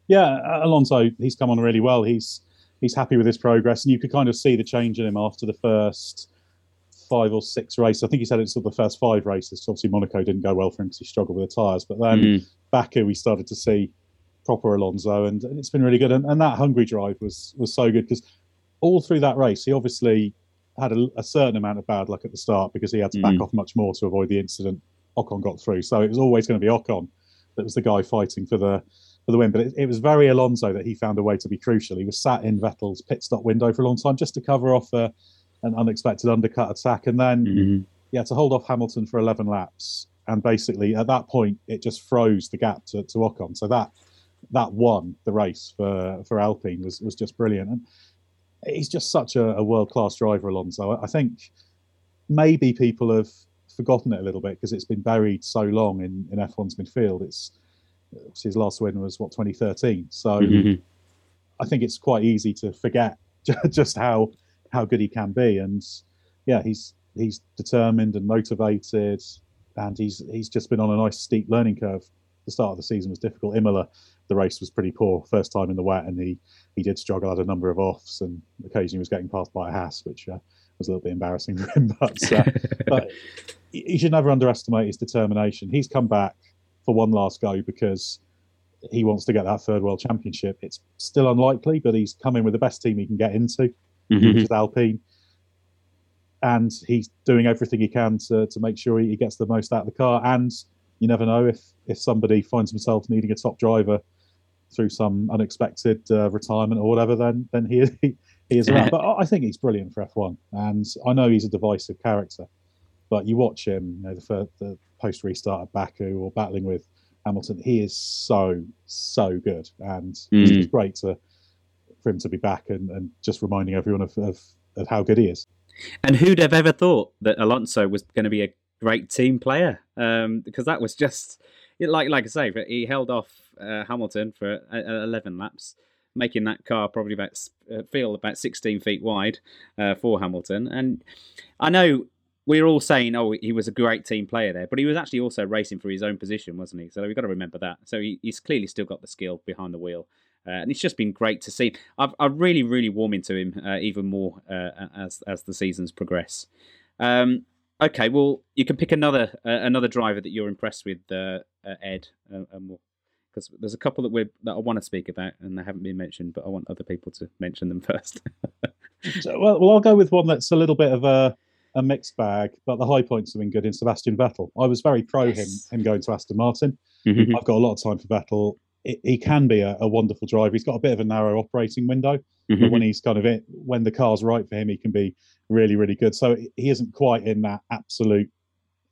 Yeah, Alonso, he's come on really well. He's he's happy with his progress, and you could kind of see the change in him after the first five or six races. I think he said it's sort of the first five races. Obviously, Monaco didn't go well for him because he struggled with the tyres. But then mm. Baku, we started to see proper Alonso, and, and it's been really good. And, and, that Hungary drive was was so good because all through that race, he obviously had a, a, certain amount of bad luck at the start because he had to mm. back off much more to avoid the incident. Ocon got through, so it was always going to be Ocon that was the guy fighting for the for the win. But it, it, was very Alonso that he found a way to be crucial. He was sat in Vettel's pit stop window for a long time just to cover off a, an unexpected undercut attack, and then mm-hmm. yeah, to hold off Hamilton for 11 laps. And basically, at that point, it just froze the gap to, to Ocon. So that that won the race for for Alpine was was just brilliant. And he's just such a, a world class driver, Alonso. I, I think maybe people have forgotten it a little bit because it's been buried so long in, in F1's midfield. It's his last win was what 2013. So mm-hmm. I think it's quite easy to forget <laughs> just how how good he can be. And yeah, he's he's determined and motivated, and he's he's just been on a nice steep learning curve. The start of the season was difficult. Imola, the race was pretty poor first time in the wet, and he he did struggle. Had a number of offs, and occasionally was getting passed by a Haas, which uh, was a little bit embarrassing for him. <laughs> But, uh, <laughs> but you should never underestimate his determination. He's come back for one last go because he wants to get that third world championship. It's still unlikely, but he's coming with the best team he can get into, mm-hmm. which is Alpine. And he's doing everything he can to, to make sure he gets the most out of the car. And you never know if, if somebody finds himself needing a top driver through some unexpected uh, retirement or whatever, then then he he, <laughs> he is around. <laughs> but I think he's brilliant for F1, and I know he's a divisive character. But you watch him, you know, the, the post restart at Baku or battling with Hamilton, he is so so good, and mm. it's great to for him to be back and, and just reminding everyone of, of, of how good he is. And who'd have ever thought that Alonso was going to be a great team player? Um, because that was just like like I say, he held off uh, Hamilton for uh, eleven laps, making that car probably about uh, feel about sixteen feet wide uh, for Hamilton. And I know we're all saying, oh, he was a great team player there, but he was actually also racing for his own position, wasn't he? So we've got to remember that. So he, he's clearly still got the skill behind the wheel. Uh, and it's just been great to see. I've, I've really, really warmed into him uh, even more uh, as as the seasons progress. Um, okay, well, you can pick another uh, another driver that you're impressed with, uh, uh, Ed, because there's a couple that we that I want to speak about and they haven't been mentioned, but I want other people to mention them <laughs> first. so, well, well, I'll go with one that's a little bit of a a mixed bag, but the high points have been good in Sebastian Vettel. I was very pro yes. him him going to Aston Martin. Mm-hmm. I've got a lot of time for Vettel. It, he can be a, a, wonderful driver. He's got a bit of a narrow operating window, mm-hmm. but when he's kind of it, when the car's right for him, he can be really, really good. So he isn't quite in that absolute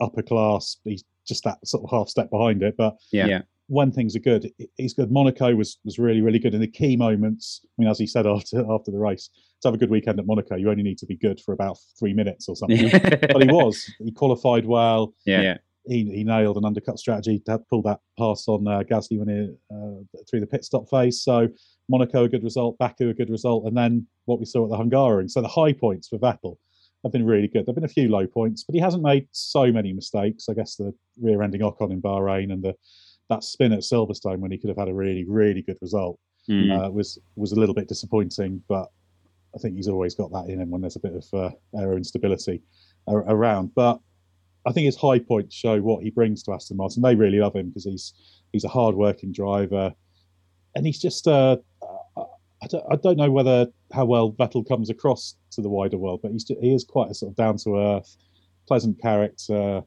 upper class. He's just that sort of half step behind it. But yeah, yeah. When things are good, he's good. Monaco was was really, really good in the key moments. I mean, as he said <laughs> after after the race, to have a good weekend at Monaco, you only need to be good for about three minutes or something. <laughs> but he was. He qualified well. Yeah. yeah. He, he nailed an undercut strategy to pull that pass on uh, Gasly when he, uh, through the pit stop phase. So Monaco a good result, Baku a good result, and then what we saw at the Hungaroring. So the high points for Vettel have been really good. There've been a few low points, but he hasn't made so many mistakes. I guess the rear-ending Ocon in Bahrain and the that spin at Silverstone when he could have had a really, really good result mm. uh, was was a little bit disappointing. But I think he's always got that in him when there's a bit of uh, aero instability around. But I think his high points show what he brings to Aston Martin. They really love him because he's he's a hard-working driver, and he's just uh, I don't, I don't know whether how well Vettel comes across to the wider world, but he's he is quite a sort of down to earth, pleasant character,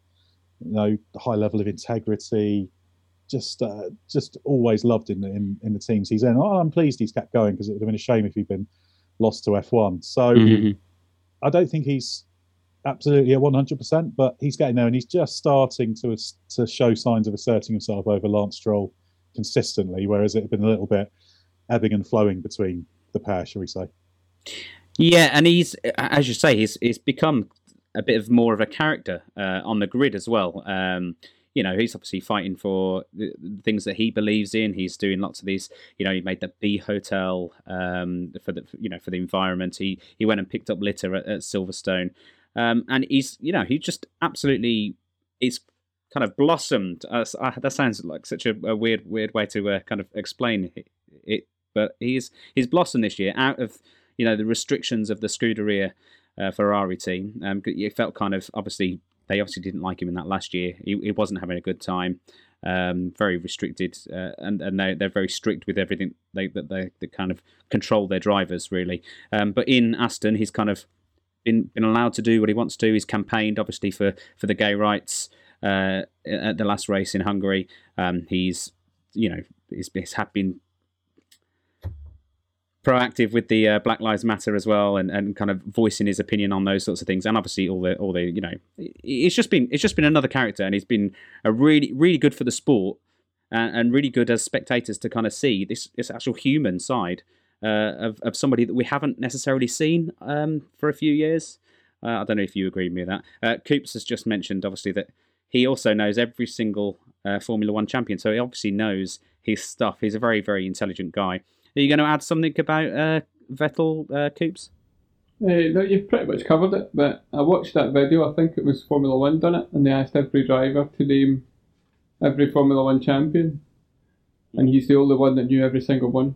you know, high level of integrity, just uh, just always loved in, in in the teams he's in. Oh, I'm pleased he's kept going because it would have been a shame if he'd been lost to F1. So mm-hmm. I don't think he's absolutely at 100%, but he's getting there and he's just starting to to show signs of asserting himself over Lance Stroll consistently, whereas it had been a little bit ebbing and flowing between the pair, shall we say? Yeah, and he's, as you say, he's he's become a bit of more of a character uh, on the grid as well. Um, you know, he's obviously fighting for the things that he believes in. He's doing lots of these. You know, he made the bee hotel um, for the you know for the environment. He he went and picked up litter at, at Silverstone, um, and he's you know he just absolutely it's kind of blossomed. Uh, that sounds like such a, a weird weird way to uh, kind of explain it, it but he's he's blossomed this year out of you know the restrictions of the Scuderia uh, Ferrari team. Um, it felt kind of obviously they obviously didn't like him in that last year. He, he wasn't having a good time. Um, very restricted, uh, and and they they're very strict with everything. They that they, they kind of control their drivers really. Um, but in Aston, he's kind of been been allowed to do what he wants to. He's campaigned obviously for for the gay rights uh, at the last race in Hungary. Um, he's you know he's, he's been proactive with the uh, Black Lives Matter as well, and, and kind of voicing his opinion on those sorts of things, and obviously all the all the you know, it's just been it's just been another character, and he's been a really really good for the sport, and, and really good as spectators to kind of see this this actual human side uh, of of somebody that we haven't necessarily seen um, for a few years. Uh, I don't know if you agree with me that. Uh, Coops has just mentioned obviously that he also knows every single uh, Formula One champion, so he obviously knows his stuff. He's a very very intelligent guy. Are you going to add something about uh, Vettel uh, Coops? Uh, no, you've pretty much covered it. But I watched that video. I think it was Formula One done it, and they asked every driver to name every Formula One champion, and he's the only one that knew every single one.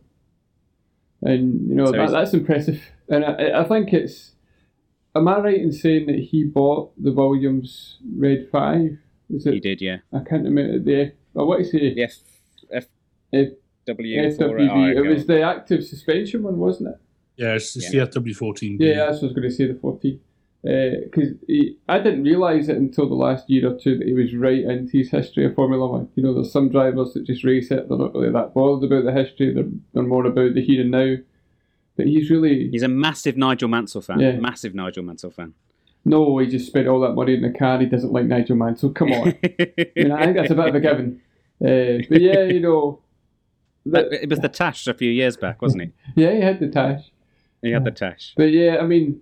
And you know so that, that's impressive. And I, I think it's. Am I right in saying that he bought the Williams Red Five? Is it? He did, yeah. I can't remember the. I want to say. F, F, F W It was the active suspension one, wasn't it? Yeah, it's, it's yeah. the FW14. Yeah, that's what I was going to say, the 14. Because uh, I didn't realise it until the last year or two that he was right into his history of Formula One. You know, there's some drivers that just race it, they're not really that bothered about the history, they're, they're more about the here and now. But he's really. He's a massive Nigel Mansell fan. Yeah. Massive Nigel Mansell fan. No, he just spent all that money in the car. He doesn't like Nigel Mansell. Come on. <laughs> you know, I think that's a bit of a given. Uh, but yeah, you know, it was the Tash a few years back, wasn't he? <laughs> yeah, he had the Tash. He had the Tash. But yeah, I mean,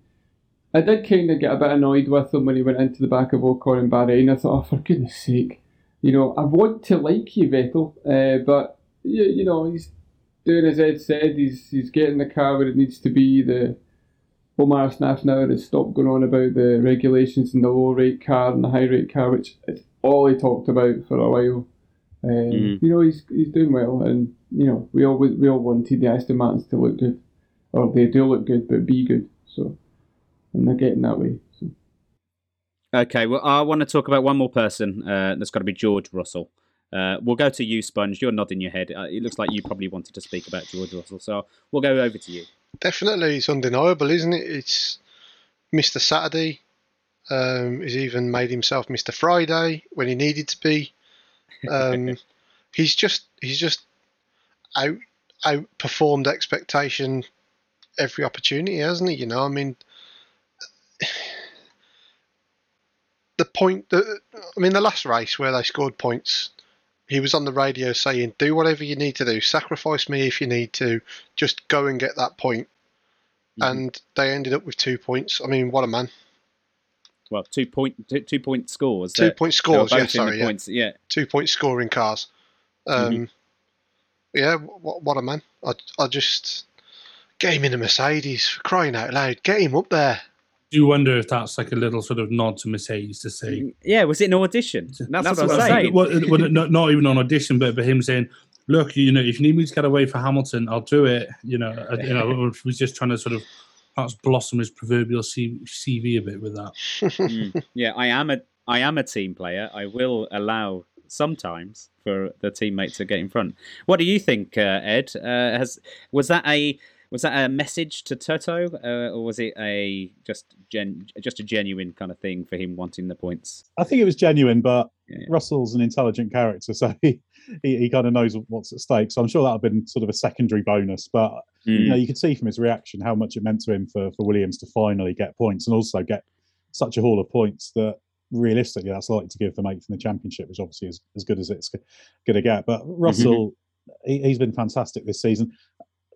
I did kind of get a bit annoyed with him when he went into the back of Ocon and Bahrain. I thought, oh, for goodness sake, you know, I want to like you, Vettel, uh, but you, you know, he's doing as Ed said. He's he's getting the car where it needs to be. The Otmar Szafnauer has stopped going on about the regulations and the low rake car and the high rake car, which is all he talked about for a while. Um, Mhm. You know, he's he's doing well, and you know, we all we all wanted the Aston Martins to look good, or they do look good, but be good. So, and they're getting that way. So. Okay, well, I want to talk about one more person. Uh, that's got to be George Russell. Uh, we'll go to you, Sponge. You're nodding your head. Uh, it looks like you probably wanted to speak about George Russell, so we'll go over to you. Definitely, it's undeniable, isn't it? It's Mr. Saturday. Um, he's even made himself Mr. Friday when he needed to be. Um, <laughs> he's just he's just out outperformed expectation every opportunity, hasn't he? You know, I mean, <sighs> the point that I mean, the last race where they scored points, he was on the radio saying, "Do whatever you need to do. Sacrifice me if you need to. Just go and get that point." Mhm. And they ended up with two points. I mean, what a man! Well, two point two, two point scores. Two point scores. Yeah, sorry, yeah. points. Yeah. two point scoring cars. Um, Yeah, what, what a man! I, I just get him in a Mercedes for crying out loud. Get him up there. Do you wonder if that's like a little sort of nod to Mercedes to say, Yeah, was it an audition? That's, what, I'm saying. Well, well, not, not even on audition, but, but him saying, "Look, you know, if you need me to get away for Hamilton, I'll do it." You know, uh, you know, or he was just trying to sort of perhaps blossom his proverbial CV a bit with that. <laughs> Mm. Yeah, I am a I am a team player. I will allow sometimes for the teammate to get in front. What do you think, uh, Ed? Uh, has was that a was that a message to Toto, uh, or was it a just gen just a genuine kind of thing for him wanting the points? I think it was genuine, but Yeah. Russell's an intelligent character, <laughs> so he, he, he kind of knows what's at stake. So I'm sure that would have been sort of a secondary bonus. But you Mm. know, you could see from his reaction how much it meant to him for, for Williams to finally get points and also get such a haul of points that realistically that's likely to give them eighth in the championship, which obviously is as good as it's going to get. But Russell, he, he's been fantastic this season.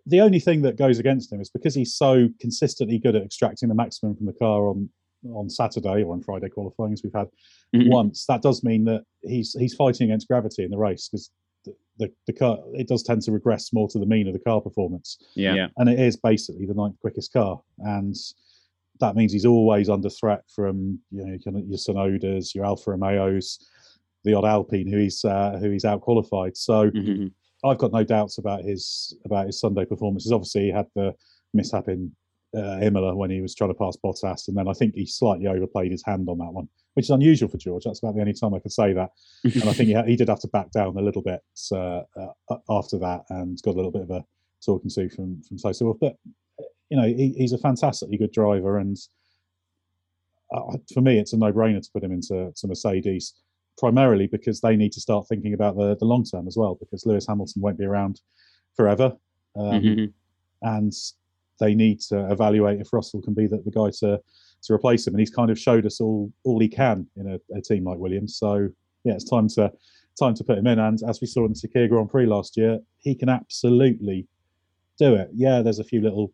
The only thing that goes against him is because he's so consistently good at extracting the maximum from the car on on Saturday or on Friday qualifying, as we've had Mhm. once. That does mean that he's he's fighting against gravity in the race because the, the, the car it does tend to regress more to the mean of the car performance Yeah. yeah. and it is basically the ninth quickest car, and that means he's always under threat from you know your Tsunodas, your Alfa Romeos, the odd Alpine who he's uh, who he's out qualified. So Mhm. I've got no doubts about his about his Sunday performances. Obviously, he had the mishap in uh, Imola when he was trying to pass Bottas, and then I think he slightly overplayed his hand on that one, which is unusual for George. That's about the only time I could say that. <laughs> And I think he, ha- he did have to back down a little bit uh, uh, after that, and got a little bit of a talking to from from Toto But you know, he, he's a fantastically good driver, and uh, for me, it's a no-brainer to put him into to Mercedes, primarily because they need to start thinking about the the long term as well, because Lewis Hamilton won't be around forever, um, Mhm. and they need to evaluate if Russell can be the, the guy to to replace him. And he's kind of showed us all all he can in a, a team like Williams. So yeah, it's time to time to put him in. And as we saw in the Sakhir Grand Prix last year, he can absolutely do it. Yeah, there's a few little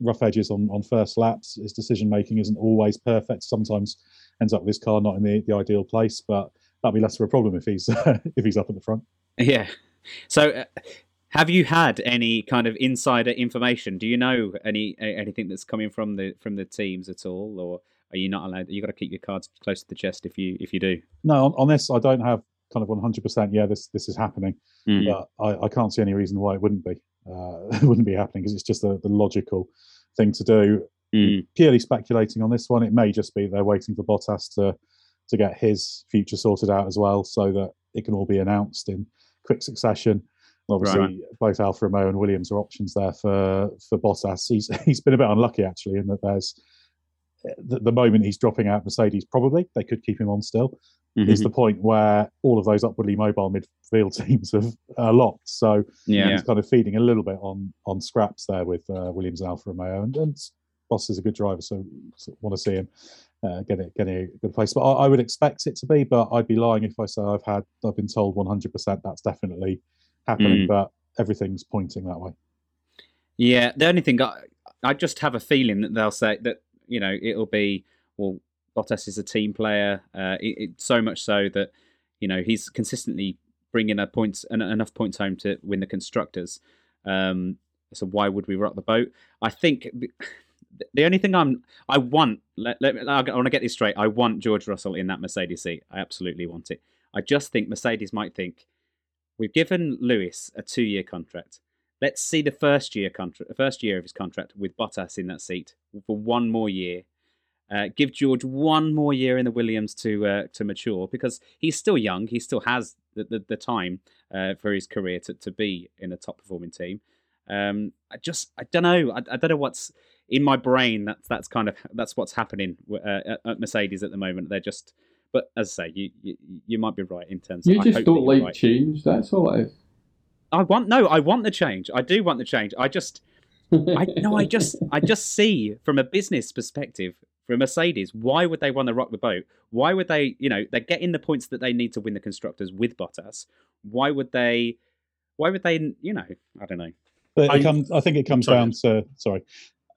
rough edges on, on first laps. His decision making isn't always perfect. Sometimes ends up with his car not in the, the ideal place, but that'll be less of a problem if he's <laughs> if he's up at the front. Yeah. So, uh, have you had any kind of insider information? Do you know any anything that's coming from the from the teams at all, or are you not allowed? You got to keep your cards close to the chest if you if you do. No, on, on this I don't have kind of 100%. Yeah, this this is happening, Mm. but I, I can't see any reason why it wouldn't be. Uh, <laughs> it wouldn't be happening because it's just the, the logical thing to do. Mm. Purely speculating on this one, it may just be they're waiting for Bottas to to get his future sorted out as well, so that it can all be announced in quick succession. And Obviously, Right. both Alfa Romeo and Williams are options there for for Bottas. He's <laughs> he's been a bit unlucky actually in that there's the, the moment he's dropping out Mercedes, probably they could keep him on still is Mhm. the point where all of those upwardly mobile midfield <laughs> teams have uh, locked. So Yeah. he's kind of feeding a little bit on on scraps there with uh, Williams and Alfa Romeo, and, and Bottas is a good driver, so, so want to see him uh, get it getting a good place. But I, I would expect it to be, but I'd be lying if I say I've had I've been told 100 percent that's definitely happening. Mm. But everything's pointing that way. Yeah, the only thing I, I just have a feeling that they'll say that you know it'll be well, Bottas is a team player. Uh, it, it, so much so that You know, he's consistently bringing a points enough points home to win the constructors. Um, so why would we rock the boat? I think the <sighs> only thing I'm I want let, let I want to get this straight. I want George Russell in that Mercedes seat. I absolutely want it. I just think Mercedes might think we've given Lewis a two year contract. Let's see the first year contract, first year of his contract with Bottas in that seat for one more year. Uh, give George one more year in the Williams to uh, to mature because he's still young. He still has the, the, the time uh, for his career to, to be in a top performing team. Um, I just I don't know. I, I, don't know what's in my brain. That's that's kind of that's what's happening uh, at Mercedes at the moment. They're just. But as I say, you you, you might be right in terms. You of, You just don't like right. change. That's all is. I want no. I want the change. I do want the change. I just. I no. I just I just see from a business perspective for Mercedes, why would they want to rock the boat? Why would they, you know, they're getting the points that they need to win the constructors with Bottas. Why would they, why would they, you know, I don't know. But I, comes, I think it comes sorry. down to, sorry,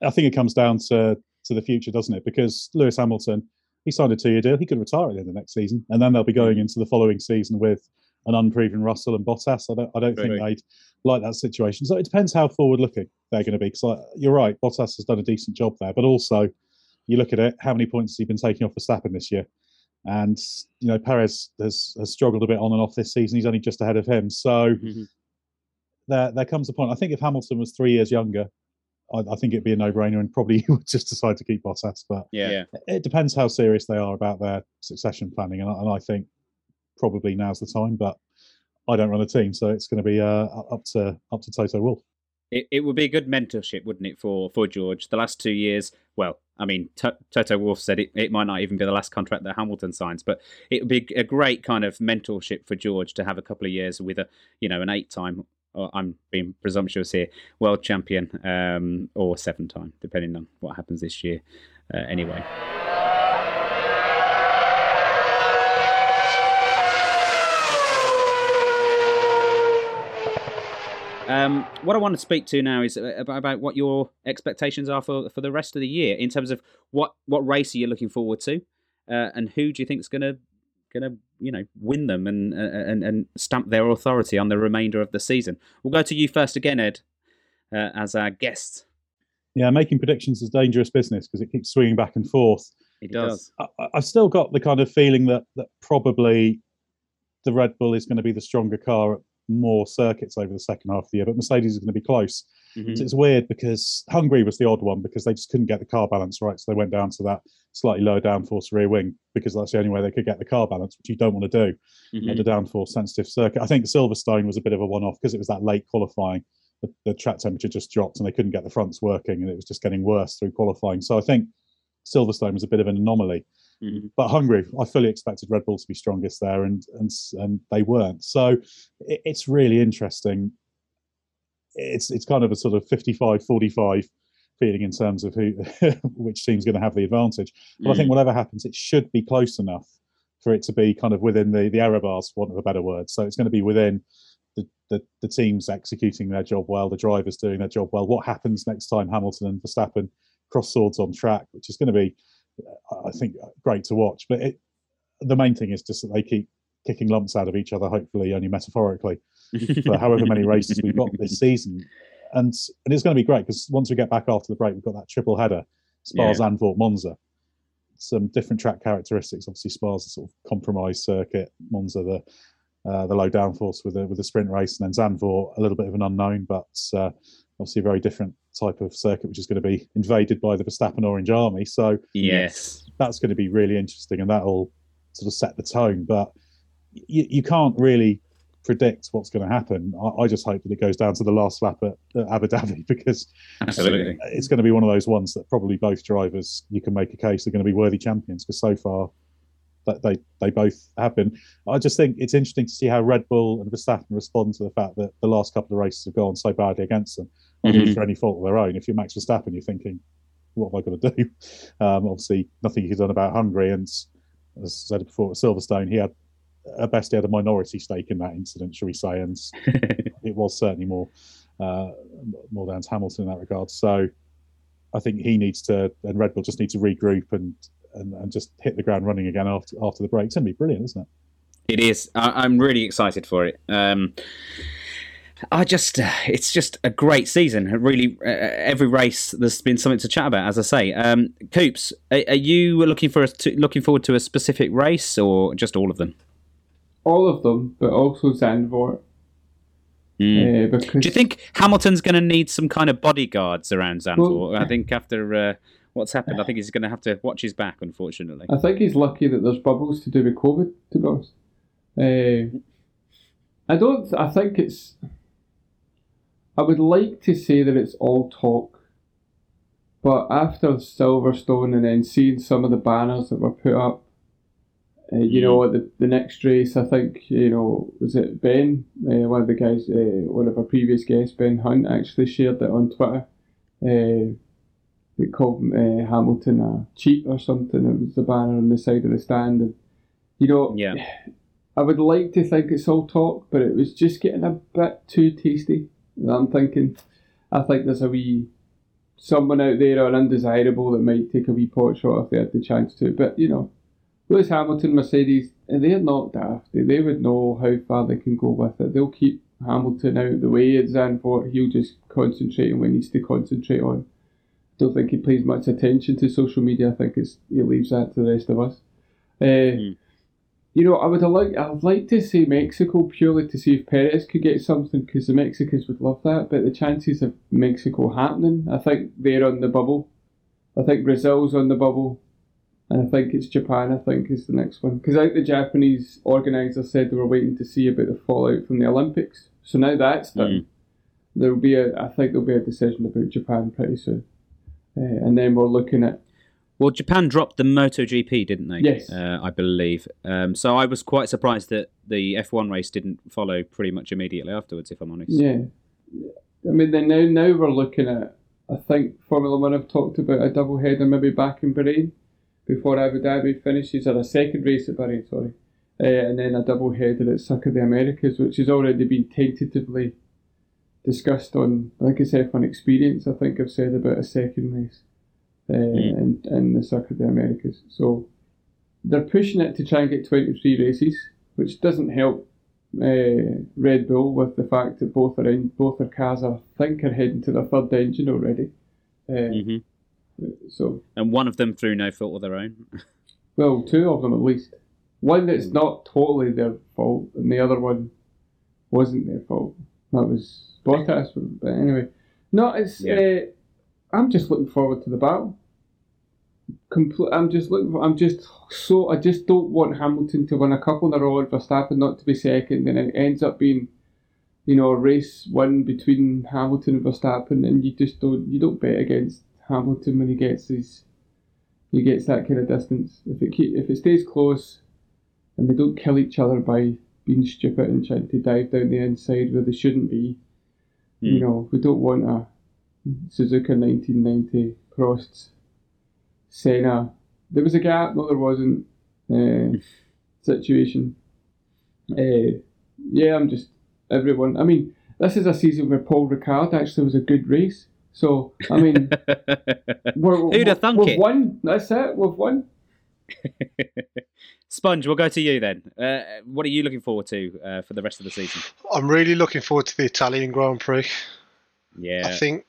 I think it comes down to, to the future, doesn't it? Because Lewis Hamilton, he signed a two year deal. He could retire at the end of next season. And then they'll be going into the following season with an unproven Russell and Bottas. I don't, I don't think they'd like that situation. So it depends how forward looking they're going to be. Because you're right, Bottas has done a decent job there, but also you look at it, how many points has he been taking off Verstappen this year? And you know, Perez has has struggled a bit on and off this season. He's only just ahead of him. So mm-hmm. there there comes a point. I think if Hamilton was three years younger, I, I think it'd be a no brainer, and probably <laughs> he would just decide to keep Bottas. But yeah, it depends how serious they are about their succession planning, and, and I think probably now's the time. But I don't run a team, so it's going to be uh, up to up to Toto Wolff it, it would be a good mentorship, wouldn't it, for for George? The last two years, well, I mean, T- Toto Wolff said it, it might not even be the last contract that Hamilton signs, but it would be a great kind of mentorship for George to have a couple of years with a, you know, an eight-time. I'm being presumptuous here, world champion um, or seven-time, depending on what happens this year. Uh, anyway. Um, what I want to speak to now is uh, about, about, what your expectations are for, for the rest of the year in terms of what, what race are you looking forward to, uh, and who do you think is going to going to you know win them and, uh, and and stamp their authority on the remainder of the season. We'll go to you first again, Ed, uh, as our guest. Yeah, making predictions is dangerous business because it keeps swinging back and forth. It does. I, I've still got the kind of feeling that that probably the Red Bull is going to be the stronger car more circuits over the second half of the year, but Mercedes is going to be close. Mm-hmm. So it's weird because Hungary was the odd one because they just couldn't get the car balance right. So they went down to that slightly lower downforce rear wing because that's the only way they could get the car balance, which you don't want to do mm-hmm. at a downforce sensitive circuit. I think Silverstone was a bit of a one off because it was that late qualifying. The, the track temperature just dropped and they couldn't get the fronts working and it was just getting worse through qualifying. So I think Silverstone was a bit of an anomaly. Mm-hmm. But Hungary, I fully expected Red Bull to be strongest there, and and and they weren't. So it, it's really interesting. It's it's kind of a sort of 55-45 feeling in terms of who <laughs> which team's going to have the advantage. But mm. I think mm. whatever happens, it should be close enough for it to be kind of within the the error bars, for want of a better word. So it's going to be within the, the, the teams executing their job well, the drivers doing their job well. What happens next time Hamilton and Verstappen cross swords on track, which is going to be I think great to watch. But it, the main thing is just that they keep kicking lumps out of each other, hopefully only metaphorically, <laughs> for however many races we've got this season. And and it's going to be great because once we get back after the break, we've got that triple header: Spa, yeah. Zandvoort, Monza. Some different track characteristics. Obviously, Spa's a sort of compromised circuit. Monza, the uh, the low downforce with a with a sprint race, and then Zandvoort, a little bit of an unknown, but uh, obviously very different type of circuit, which is going to be invaded by the Verstappen Orange Army. So yes, that's going to be really interesting, and that'll sort of set the tone. But you, you can't really predict what's going to happen. I, I, just hope that it goes down to the last lap at, at Abu Dhabi <laughs> because Absolutely. it's going to be one of those ones that probably both drivers you can make a case are going to be worthy champions because so far that they they both have been. I just think it's interesting to see how Red Bull and Verstappen respond to the fact that the last couple of races have gone so badly against them, mm-hmm. for any fault of their own. If you're Max Verstappen, you're thinking, what have I got to do? <laughs> Um, obviously, nothing he's done about Hungary, and as I said before, at Silverstone, he had at best he had a minority stake in that incident, shall we say, and <laughs> it was certainly more uh, more down to Hamilton in that regard. So. I think he needs to, and Red Bull just need to regroup and and, and just hit the ground running again after after the break. It's going to be brilliant, isn't it? It is. I, am really excited for it. Um, I just, uh, it's just a great season. Really, uh, every race there's been something to chat about. As I say, um, Coops, are, are you looking for a, to, looking forward to a specific race or just all of them? All of them, but also Zandvoort. Mm. Uh, because... Do you think Hamilton's going to need some kind of bodyguards around Zandvoort? Well, I think after uh, what's happened, I think he's going to have to watch his back. Unfortunately, I think he's lucky that there's bubbles to do with COVID. To be honest, uh, I don't. I think it's. I would like to say that it's all talk, but after Silverstone and then seeing some of the banners that were put up, uh, you know, mm. the the next race, I think you know, was it Ben, uh, one of the guys, uh, one of our previous guests, Ben Hunt, actually shared it on Twitter. Uh, they called uh, Hamilton a cheat or something. It was the banner on the side of the stand, and you know, yeah. I would like to think it's all talk, but it was just getting a bit too tasty. I'm thinking, I think there's a wee someone out there or undesirable that might take a wee pot shot if they had the chance to. But you know, Lewis Hamilton, Mercedes, they're not daft. They would know how far they can go with it. They'll keep Hamilton out of the way at Zandvoort. He'll just concentrate on what he needs to concentrate on. Don't think he pays much attention to social media. I think it's he leaves that to the rest of us. Uh, mm you know, I would like I'd like to say Mexico purely to see if Perez could get something because the Mexicans would love that. But the chances of Mexico happening, I think they're on the bubble. I think Brazil's on the bubble, and I think it's Japan. I think is the next one because I think the Japanese organisers said they were waiting to see about the fallout from the Olympics. So now that's done. Mm. There'll be a I think there'll be a decision about Japan pretty soon, uh, and then we're looking at well, Japan dropped the MotoGP, didn't they? Yes. Uh, I believe. Um, so I was quite surprised that the F1 race didn't follow pretty much immediately afterwards, if I'm honest. Yeah. I mean, then now, now we're looking at, I think Formula One have talked about a double header maybe back in Bahrain before Abu Dhabi finishes, or a second race at Bahrain, sorry. Uh, and then a double header at Circuit of the Americas, which has already been tentatively discussed on, like I said, F1 Experience. I think I've said about a second race uh, mm. in, in the Circuit of the Americas. So they're pushing it to try and get 23 races, which doesn't help uh, Red Bull with the fact that both are in both their cars are, I think are heading to their third engine already. Uh, mm-hmm. So and one of them through no fault of their own. <laughs> well, two of them at least. One that's not totally their fault, and the other one wasn't their fault. That was Bottas. But anyway, no, it's. Yeah. Uh, I'm just looking forward to the battle. Compl- I'm just looking. For, I'm just so. I just don't want Hamilton to win a couple in a row and Verstappen not to be second, and it ends up being, you know, a race won between Hamilton and Verstappen, and you just don't. You don't bet against Hamilton when he gets his. He gets that kind of distance. If it keep, if it stays close, and they don't kill each other by being stupid and trying to dive down the inside where they shouldn't be, mm. you hmm. know, we don't want a Suzuka 1990, Prost, Senna. There was a gap, no, there wasn't. Uh, situation. Uh, yeah, I'm just everyone. I mean, this is a season where Paul Ricard actually was a good race. So I mean, <laughs> we're, who'd have thunk we've it? Won. That's it. We've won. <laughs> Sponge, we'll go to you then. Uh, what are you looking forward to uh, for the rest of the season? I'm really looking forward to the Italian Grand Prix. Yeah, I think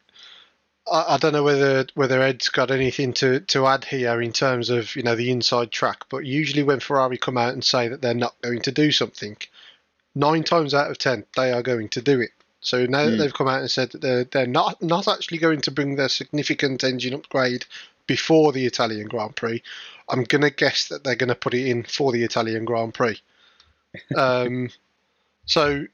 I, I, don't know whether whether Ed's got anything to, to add here in terms of you know the inside track, but usually when Ferrari come out and say that they're not going to do something, nine times out of ten they are going to do it. So now mm. that hmm. they've come out and said that they're they're not not actually going to bring their significant engine upgrade before the Italian Grand Prix, I'm gonna guess that they're gonna put it in for the Italian Grand Prix. <laughs> um, so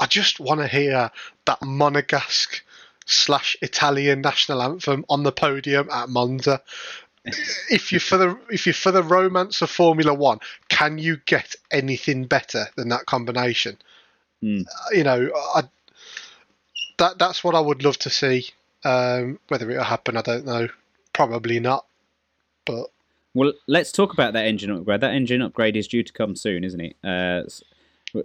I just want to hear that Monegasque slash Italian national anthem on the podium at Monza. if you for the if you're for the romance of Formula One, can you get anything better than that combination? Mm. you know, I, that that's what I would love to see. Um, whether it'll happen, I don't know. Probably not. But well, let's talk about that engine upgrade. That engine upgrade is due to come soon, isn't it? Uh,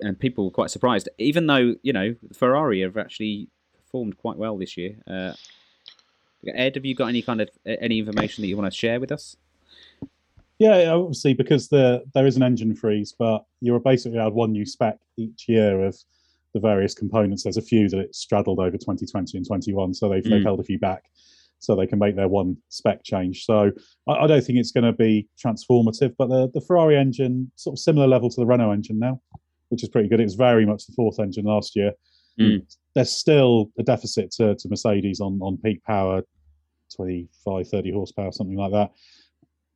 and people were quite surprised, even though you know Ferrari have actually performed quite well this year. Uh, Ed, have you got any kind of any information that you want to share with us? Yeah, obviously because the there is an engine freeze, but you're basically allowed one new spec each year of the various components. There's a few that it's straddled over 2020 and 21, so they've, they've Mm. held a few back, so they can make their one spec change. So I, I don't think it's going to be transformative, but the the Ferrari engine sort of similar level to the Renault engine now, which is pretty good. It was very much the fourth engine last year. Mm. There's still a deficit to, to Mercedes on on peak power, 25, 30 horsepower, something like that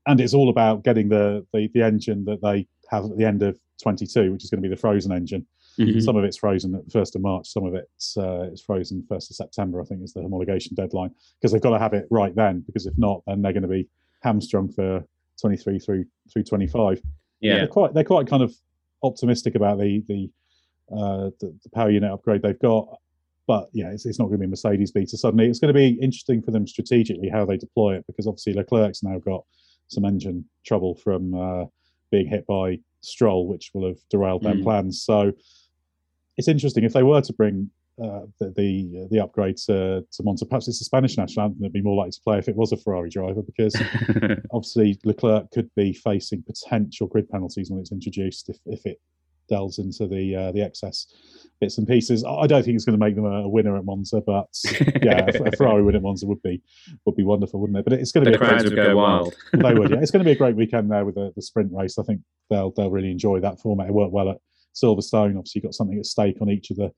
and it's all about getting the, the the engine that they have at the end of 22, which is going to be the frozen engine. Mhm. Some of it's frozen at the first of March, some of it's uh, it's frozen first of September. I think is the homologation deadline because they've got to have it right then. Because if not, then they're going to be hamstrung for 23 through through 25. Yeah. They're quite they're quite kind of optimistic about the the uh, the, the power unit upgrade they've got. But yeah, it's, it's not going to be Mercedes beta suddenly. It's going to be interesting for them strategically how they deploy it because obviously Leclerc's now got some engine trouble from uh, being hit by Stroll, which will have derailed their Mm. plans. So it's interesting if they were to bring uh, the the, the upgrade to, to Monza. Perhaps it's the Spanish national anthem that'd be more likely to play if it was a Ferrari driver because <laughs> obviously Leclerc could be facing potential grid penalties when it's introduced if, if it delves into the uh, the excess bits and pieces. I don't think it's going to make them a, a winner at Monza, but <laughs> yeah, a, a Ferrari win at Monza would be would be wonderful, wouldn't it? But it's going to the be a great, would go wild. <laughs> they would, yeah. It's going to be a great weekend there with the, the sprint race. I think they'll they'll really enjoy that format. It worked well at Silverstone. Obviously, you've got something at stake on each of the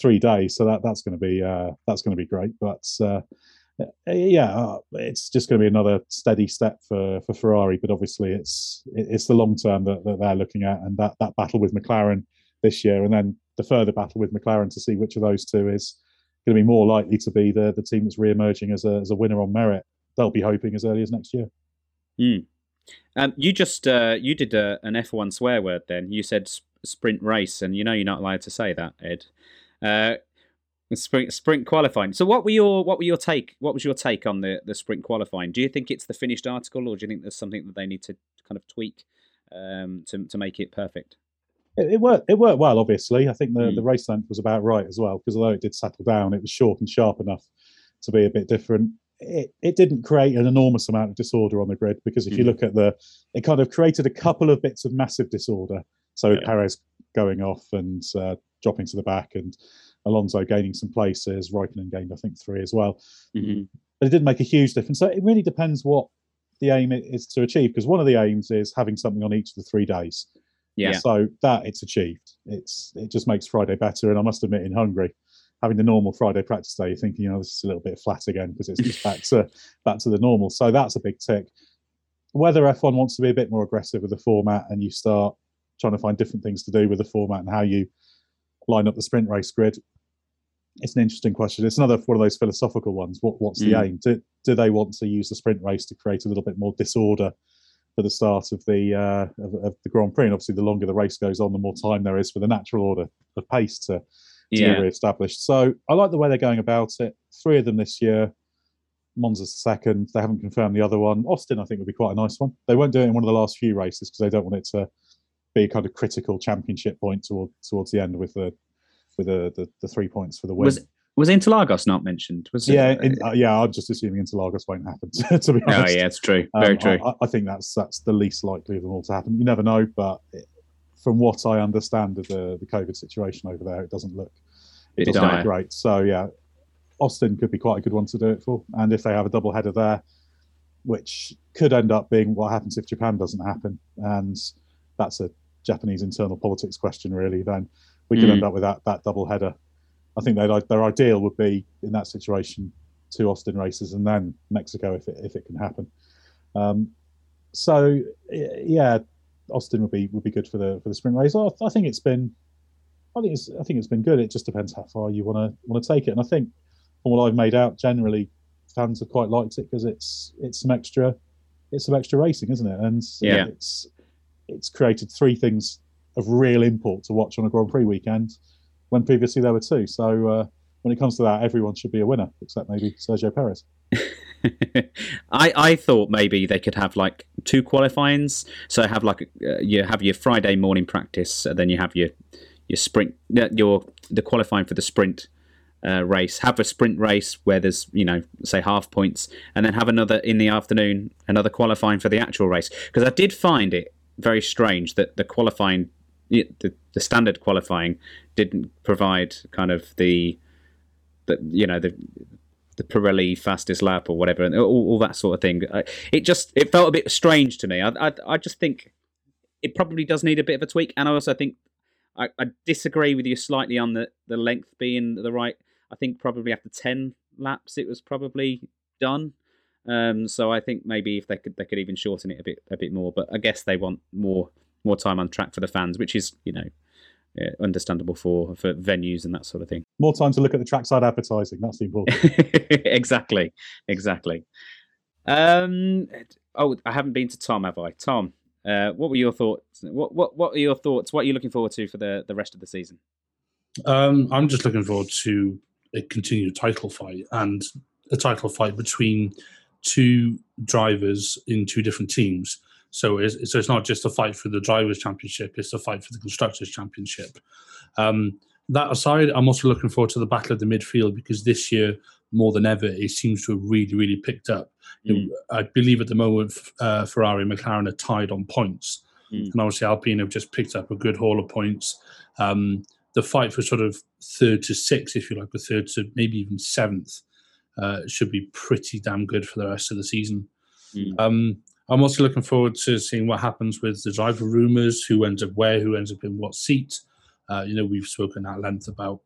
three days, so that that's going to be uh, that's going to be great. But uh, yeah, uh, it's just going to be another steady step for for Ferrari. But obviously, it's it's the long term that, that they're looking at, and that that battle with McLaren this year, and then the further battle with McLaren to see which of those two is going to be more likely to be the the team that's re-emerging as a as a winner on merit. They'll be hoping as early as next year. Um, you just uh, you did a, an F1 swear word. Then you said sp- sprint race, and you know you're not allowed to say that, Ed. Uh, sprint sprint qualifying. So what were your what were your take? What was your take on the the sprint qualifying? Do you think it's the finished article, or do you think there's something that they need to kind of tweak um, to to make it perfect? It, it worked. It worked well. Obviously, I think the, Mm. the race length was about right as well. Because although it did settle down, it was short and sharp enough to be a bit different. It, it didn't create an enormous amount of disorder on the grid because if you Mm. look at the, it kind of created a couple of bits of massive disorder. So Yeah. Perez going off and uh, dropping to the back, and Alonso gaining some places. Raikkonen gained, I think, three as well. Mhm. But it didn't make a huge difference. So it really depends what the aim is to achieve. Because one of the aims is having something on each of the three days. Yeah. So that it's achieved. It's it just makes Friday better. And I must admit, in Hungary, having the normal Friday practice day, you're thinking, you know, this is a little bit flat again because it's just back to <laughs> back to the normal. So that's a big tick. Whether F1 wants to be a bit more aggressive with the format and you start trying to find different things to do with the format and how you line up the sprint race grid, it's an interesting question. It's another one of those philosophical ones. What what's the Mm. aim? Do, do they want to use the sprint race to create a little bit more disorder for the start of the uh, of, of the Grand Prix? And obviously, the longer the race goes on, the more time there is for the natural order of pace to, to Yeah. be re-established. So I like the way they're going about it. Three of them this year. Monza's the second. They haven't confirmed the other one. Austin, I think, would be quite a nice one. They won't do it in one of the last few races because they don't want it to be a kind of critical championship point toward, towards the end with the with the, the, the three points for the win. Was was Interlagos not mentioned? Was it- yeah, in, uh, yeah. I'm just assuming Interlagos won't happen. <laughs> To be Oh honest, yeah, it's true. Um, Very true. I, I think that's that's the least likely of them all to happen. You never know, but it, from what I understand of the the COVID situation over there, it doesn't look it doesn't look great. So yeah, Austin could be quite a good one to do it for. And if they have a double header there, which could end up being what happens if Japan doesn't happen, and that's a Japanese internal politics question, really. Then we could Mm. end up with that that double header. I think their their ideal would be in that situation two Austin races and then Mexico if it if it can happen. Um, so yeah, Austin would be would be good for the for the sprint race. I, I think it's been, I think it's I think it's been good. It just depends how far you want to want to take it. And I think from what I've made out, generally fans have quite liked it because it's it's some extra it's some extra racing, isn't it? And Yeah. it's it's created three things of real import to watch on a Grand Prix weekend when previously there were two. So uh, when it comes to that, everyone should be a winner except maybe Sergio Perez. <laughs> I I thought maybe they could have like two qualifyings. So have like uh, you have your Friday morning practice, and then you have your your sprint, uh, your the qualifying for the sprint uh, race, have a sprint race where there's you know say half points, and then have another in the afternoon, another qualifying for the actual race. Because I did find it very strange that the qualifying, the, the standard qualifying, didn't provide kind of the, the you know the the Pirelli fastest lap or whatever, and all, all that sort of thing. It just it felt a bit strange to me. I, I, I just think it probably does need a bit of a tweak, and I also think I, I, disagree with you slightly on the the length being the right. I think probably after ten laps it was probably done. Um, so I think maybe if they could they could even shorten it a bit a bit more. But I guess they want more more time on track for the fans, which is you know yeah, understandable for for venues and that sort of thing. More time to look at the trackside advertising. That's the important. <laughs> exactly, exactly. Um, oh, I haven't been to Tom, have I? Tom, uh, what were your thoughts? What what what are your thoughts? What are you looking forward to for the the rest of the season? Um, I'm just looking forward to a continued title fight and a title fight between two drivers in two different teams. So it's, so it's not just a fight for the drivers' championship; it's a fight for the constructors' championship. Um, that aside, I'm also looking forward to the battle of the midfield because this year, more than ever, it seems to have really, really picked up. Mm. I believe at the moment, uh, Ferrari and McLaren are tied on points, mm. and obviously Alpine have just picked up a good haul of points. Um, the fight for sort of third to sixth, if you like, the third to maybe even seventh, uh, should be pretty damn good for the rest of the season. Mm. Um, I'm also looking forward to seeing what happens with the driver rumours, who ends up where, who ends up in what seat. Uh, you know, we've spoken at length about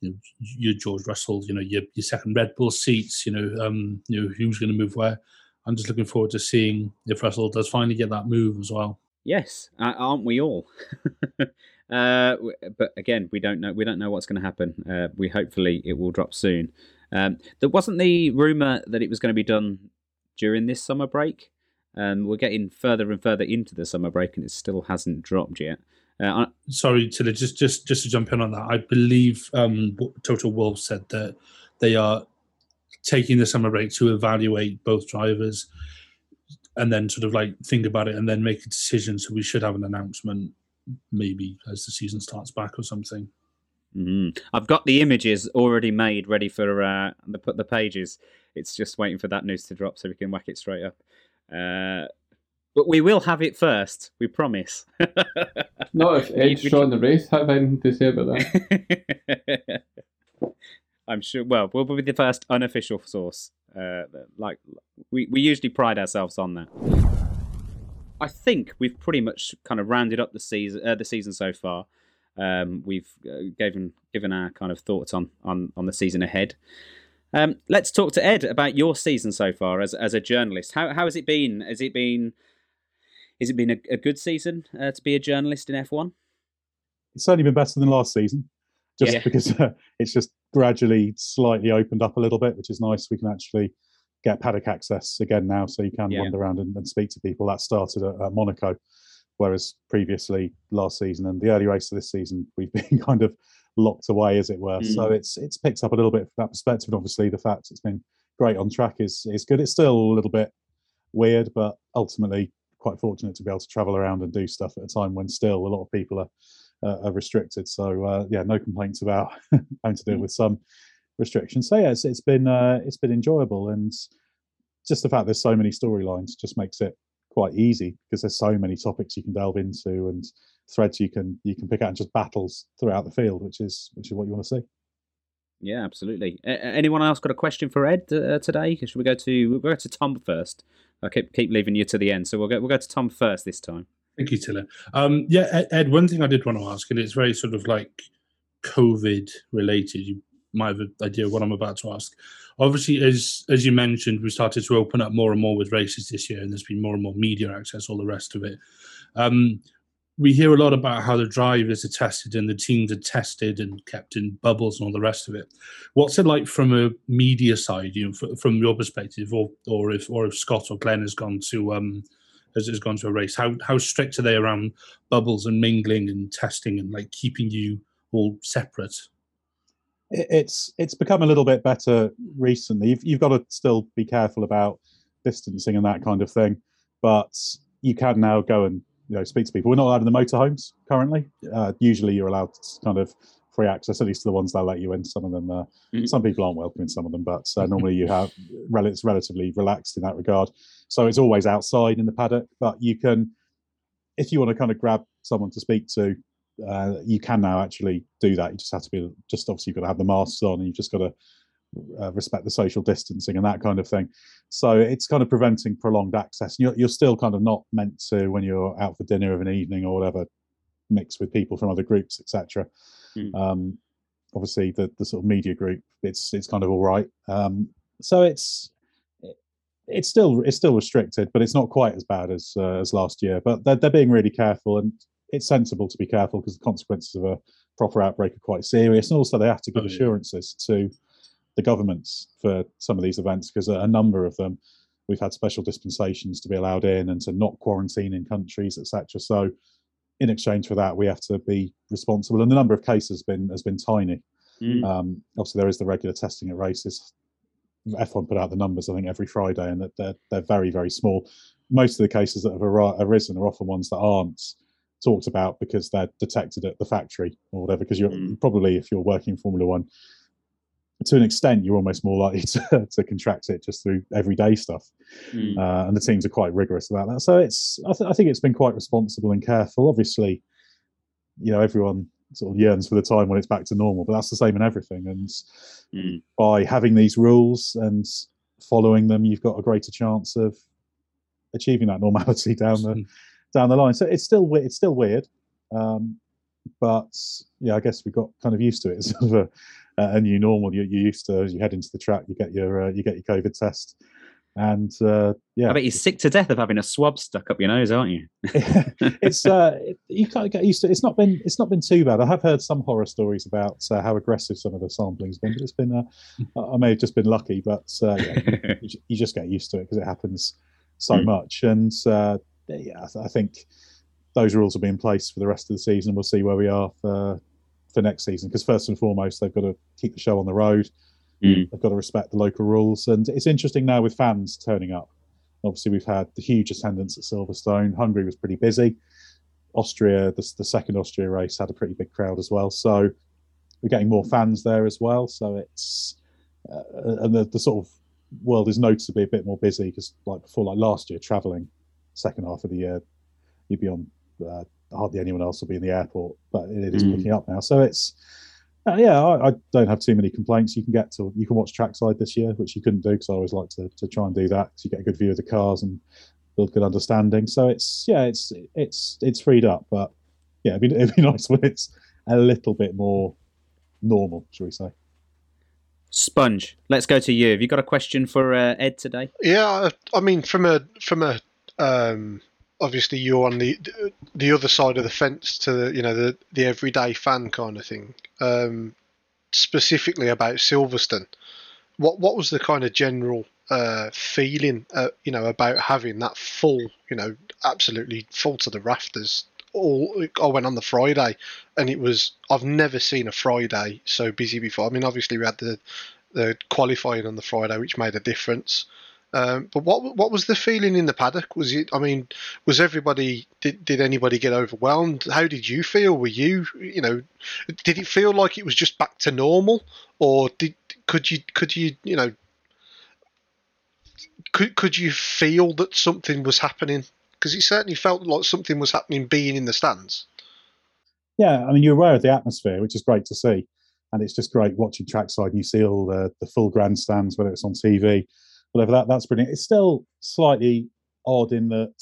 you know, your George Russell, you know, your, your second Red Bull seats, you know, um, you know, who's going to move where. I'm just looking forward to seeing if Russell does finally get that move as well. Yes, aren't we all? <laughs> uh, but again, we don't know. We don't know what's going to happen. Uh, we hopefully it will drop soon. Um, there wasn't the rumor that it was going to be done during this summer break. Um, we're getting further and further into the summer break, and it still hasn't dropped yet. Uh, Sorry, Tiller, just just just to jump in on that, I believe um, Toto Wolff said that they are taking the summer break to evaluate both drivers and then sort of like think about it and then make a decision. So we should have an announcement maybe as the season starts back or something. Mm-hmm. I've got the images already made, ready for uh, the put the pages. It's just waiting for that news to drop so we can whack it straight up. Uh, but we will have it first. We promise. <laughs> Not if Edge Sean the race have anything to say about that. <laughs> I'm sure. Well, we'll be the first unofficial source. Uh, like we, we usually pride ourselves on that. I think we've pretty much kind of rounded up the season. Uh, the season so far. Um, we've uh, given given our kind of thoughts on on on the season ahead. Um, let's talk to Ed about your season so far as as a journalist. How how has it been? Has it been has it been a, a good season uh, to be a journalist in F1? It's certainly been better than last season, just yeah. because uh, it's just gradually slightly opened up a little bit, which is nice. We can actually get paddock access again now, so you can yeah. wander around and, and, speak to people. That started at, at Monaco, whereas previously last season and the early race of this season, we've <laughs> been kind of locked away, as it were. Mm. So it's it's picked up a little bit from that perspective. And obviously, the fact it's been great on track is is good. It's still a little bit weird, but ultimately quite fortunate to be able to travel around and do stuff at a time when still a lot of people are uh, are restricted. So uh, yeah, no complaints about <laughs> having to deal mm. with some restrictions. So yeah, it's, it's been uh, it's been enjoyable, and just the fact there's so many storylines just makes it quite easy because there's so many topics you can delve into and threads you can you can pick out and just battles throughout the field, which is which is what you want to see. Yeah, absolutely. anyone else got a question for Ed uh, today? Should we go to we'll go to Tom first? I keep keep leaving you to the end, so we'll go we'll go to Tom first this time. Thank you, Tiller. Um, yeah, Ed, Ed, one thing I did want to ask, and it's very sort of like COVID related. You might have an idea of what I'm about to ask. Obviously, as as you mentioned, we started to open up more and more with races this year, and there's been more and more media access, all the rest of it. Um, we hear a lot about how the drivers are tested and the teams are tested and kept in bubbles and all the rest of it. What's it like from a media side, you know, from your perspective, or or if or if Scott or Glenn has gone to um has, has gone to a race? How how strict are they around bubbles and mingling and testing and like keeping you all separate? It's it's become a little bit better recently. You've, you've got to still be careful about distancing and that kind of thing, but you can now go and you know speak to people. We're not allowed in the motorhomes currently. Uh, usually, you're allowed to kind of free access, at least to the ones they'll let you in. Some of them, uh, Mhm. some people aren't welcome in some of them, but uh, <laughs> normally you have rel- it's relatively relaxed in that regard. So it's always outside in the paddock, but you can, if you want to kind of grab someone to speak to, uh, you can now actually do that. You just have to be just obviously you've got to have the masks on, and you've just got to uh, respect the social distancing and that kind of thing. So it's kind of preventing prolonged access. You're, you're still kind of not meant to when you're out for dinner of an evening or whatever mix with people from other groups, etc. Mm. Um, obviously, the the sort of media group, it's it's kind of all right. Um, so it's it's still it's still restricted, but it's not quite as bad as uh, as last year. But they're they're being really careful, and it's sensible to be careful because the consequences of a proper outbreak are quite serious, and also they have to give Oh, assurances to the governments for some of these events because a, a number of them we've had special dispensations to be allowed in and to not quarantine in countries, etc. So in exchange for that, we have to be responsible, and the number of cases has been has been tiny. Mm. Um, obviously, there is the regular testing at races. F1 put out the numbers, I think, every Friday, and that they're they're very very small. Most of the cases that have arisen are often ones that aren't talked about because they're detected at the factory or whatever. Because you're Mm. probably, if you're working Formula One, to an extent, you're almost more likely <laughs> to, to contract it just through everyday stuff. Mm. Uh, and the teams are quite rigorous about that. So it's I, th- I think it's been quite responsible and careful. Obviously, you know everyone sort of yearns for the time when it's back to normal, but that's the same in everything. And Mm. by having these rules and following them, you've got a greater chance of achieving that normality down the down the line. So it's still we- it's still weird, um, but yeah, I guess we got kind of used to it. It's sort <laughs> of a, a new normal. You're, you're used to as you head into the track, you get your uh, you get your COVID test, and uh, yeah, I bet you're sick to death of having a swab stuck up your nose, aren't you? <laughs> <laughs> it's uh, you kind of get used to. It. It's not been it's not been too bad. I have heard some horror stories about uh, how aggressive some of the sampling's been, but it's been. Uh, I may have just been lucky, but uh, yeah, you, you just get used to it because it happens so Mm. much. And uh, yeah, I, th- I think those rules will be in place for the rest of the season. We'll see where we are for for next season because first and foremost, they've got to keep the show on the road. Mm. They've got to respect the local rules, and it's interesting now with fans turning up. Obviously, we've had the huge attendance at Silverstone. Hungary was pretty busy. Austria, the, the second Austria race, had a pretty big crowd as well. So we're getting more fans there as well. So it's uh, and the, the sort of world is noticeably a bit more busy because like before, like last year, traveling second half of the year, you'd be on uh, hardly anyone else will be in the airport, but it is Mm. picking up now. So it's uh, yeah, I, I don't have too many complaints. You can get to you can watch trackside this year, which you couldn't do because I always like to, to try and do that because you get a good view of the cars and build good understanding. So it's yeah, it's it's it's freed up, but yeah, it'd be, <laughs> it'd be nice when it's a little bit more normal, shall we say? Sponge, let's go to you. Have you got a question for uh, Ed today? Yeah, I- I mean, from a from a um, obviously you're on the the other side of the fence to the you know the the everyday fan kind of thing. Um, specifically about Silverstone, what what was the kind of general uh, feeling, uh, you know, about having that full, you know, absolutely full to the rafters? All I went on the Friday, and it was I've never seen a Friday so busy before. I mean, obviously we had the the qualifying on the Friday, which made a difference. Um, but what what was the feeling in the paddock? Was it? I mean, was everybody? Did did anybody get overwhelmed? How did you feel? Were you? You know, did it feel like it was just back to normal, or did could you could you you know could could you feel that something was happening? Because it certainly felt like something was happening being in the stands. Yeah, I mean, you're aware of the atmosphere, which is great to see. And it's just great watching trackside and you see all the, the full grandstands, whether it's on TV, whatever that, that's brilliant. It's still slightly odd in that,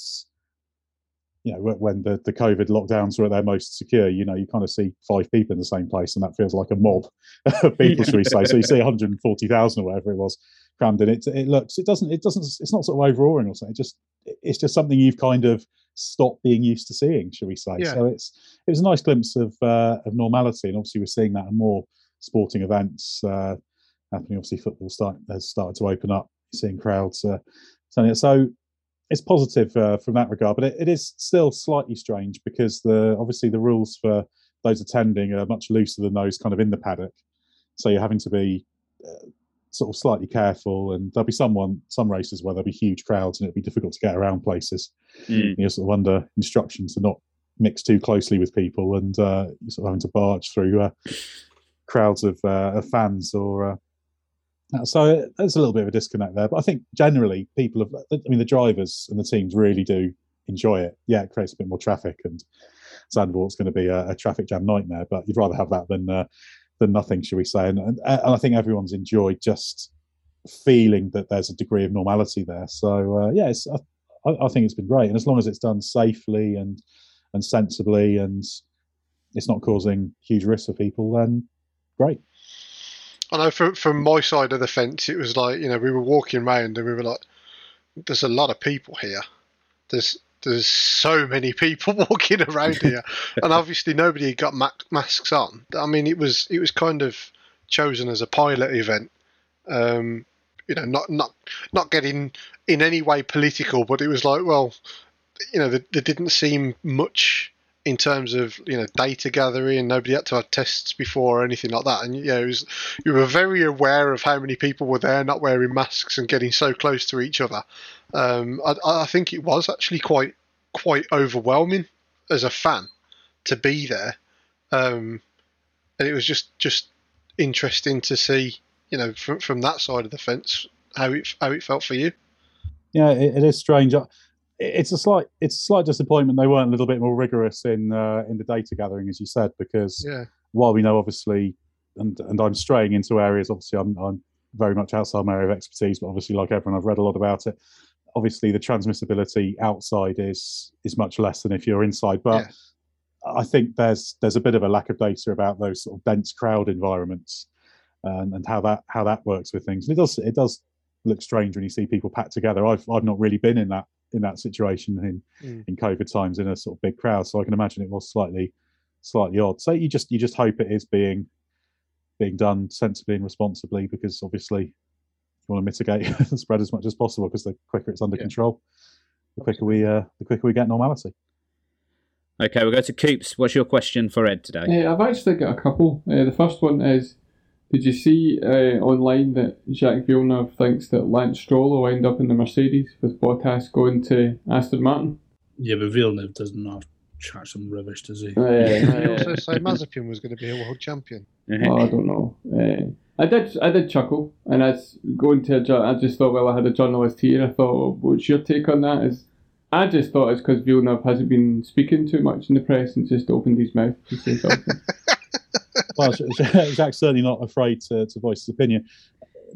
you know, when- the, the COVID lockdowns were at their most secure, you know, you kind of see five people in the same place and that feels like a mob <laughs> of people, should we say. So you see 140,000 or whatever it was crammed in. It, it looks, it doesn't, it doesn't, it's not sort of overawing or something. It just, it's just something you've kind of stopped being used to seeing, should we say. Yeah. So it's, it was a nice glimpse of uh, of normality, and obviously we're seeing that in more sporting events uh, happening. Obviously, football start, has started to open up, seeing crowds. Uh, so it's positive uh, from that regard, but it, it is still slightly strange because the obviously the rules for those attending are much looser than those kind of in the paddock. So you're having to be uh, sort of slightly careful, and there'll be someone some races where there'll be huge crowds and it'll be difficult to get around places Mm. you're sort of under instructions to not mix too closely with people and uh, sort of having to barge through uh, crowds of, uh, of fans or. So there's a little bit of a disconnect there, but I think generally people have. I mean, the drivers and the teams really do enjoy it. Yeah, it creates a bit more traffic, and Zandvoort's going to be a, a traffic jam nightmare. But you'd rather have that than uh, than nothing, should we say? And, and, and I think everyone's enjoyed just feeling that there's a degree of normality there. So uh, yeah, I, I, think it's been great, and as long as it's done safely and and sensibly, and it's not causing huge risks for people, then great. I know from from my side of the fence, it was like you know we were walking around and we were like, "There's a lot of people here. There's there's so many people <laughs> walking around <laughs> here, and obviously nobody got ma- masks on. I mean, it was it was kind of chosen as a pilot event. Um, you know, not not not getting in any way political, but it was like, well, you know, there, there didn't seem much in terms of you know data gathering. Nobody had to have tests before or anything like that. And it was, you were very aware of how many people were there, not wearing masks and getting so close to each other. Um, I, I think it was actually quite quite overwhelming as a fan to be there, um, and it was just just interesting to see you know from from that side of the fence how it how it felt for you. Yeah, it, it is strange it's a slight it's a slight disappointment they weren't a little bit more rigorous in uh, in the data gathering, as you said, because yeah. while we know obviously, and and I'm straying into areas, obviously I'm I'm very much outside my area of expertise, but obviously like everyone, I've read a lot about it. Obviously, the transmissibility outside is is much less than if you're inside, but. Yeah. I think there's there's a bit of a lack of data about those sort of dense crowd environments and, and how that how that works with things. And it does it does look strange when you see people packed together. I've I've not really been in that in that situation in mm. in COVID times in a sort of big crowd. So I can imagine it was slightly slightly odd. So you just you just hope it is being being done sensibly and responsibly because obviously you want to mitigate <laughs> the spread as much as possible because the quicker it's under yeah. control, the quicker we uh, the quicker we get normality. Okay, we'll go to Coops. What's your question for Ed today? Yeah, I've actually got a couple. Uh, the first one is did you see uh, online that Jacques Villeneuve thinks that Lance Stroll will end up in the Mercedes with Bottas going to Aston Martin? Yeah, but Villeneuve does not have chat some rubbish, does he? Uh, he also say Mazepin was going to be a world champion. oh, I don't know. Uh, I did, I did chuckle, and as going to, a, I just thought, well, I had a journalist here. I thought, what's your take on that? Is I just thought it's because Villeneuve hasn't been speaking too much in the press and just opened his mouth to say something. <laughs> well, Jacques <laughs> certainly not afraid to, to voice his opinion.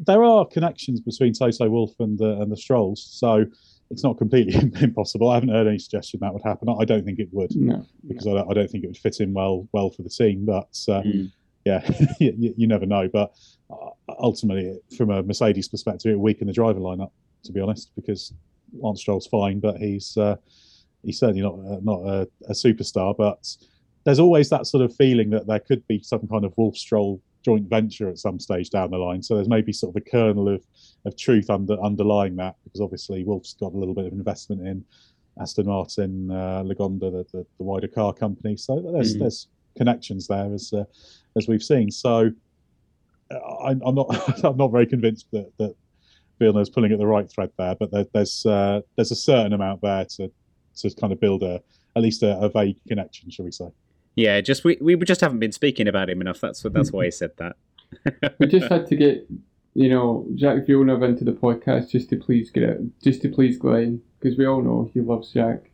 There are connections between Toto Wolff and the, and the Strolls, so it's not completely <laughs> impossible. I haven't heard any suggestion that would happen. I don't think it would, no, because I, don't, I don't think it would fit in well well for the team. But uh, mm. yeah, <laughs> you, you, never know. But uh, ultimately, from a Mercedes perspective, it weaken the driver lineup. To be honest, because Lance Stroll's fine, but he's uh, he's certainly not uh, not a, a superstar. But there's always that sort of feeling that there could be some kind of Wolff Stroll joint venture at some stage down the line. So there's maybe sort of a kernel of, of truth under underlying that because obviously Wolff's got a little bit of investment in Aston Martin, uh, Lagonda, the, the, the, wider car company. So there's mm-hmm. there's connections there as uh, as we've seen. So uh, I, am not <laughs> I'm not very convinced that that Villeneuve's pulling at the right thread there, but there, there's uh, there's a certain amount there to to kind of build a at least a, a vague connection, shall we say? Yeah, just we, we just haven't been speaking about him enough. That's that's why he said that. <laughs> we just <laughs> had to get you know Jacques Villeneuve into the podcast just to please get it, just to please Glenn because we all know he loves Jack.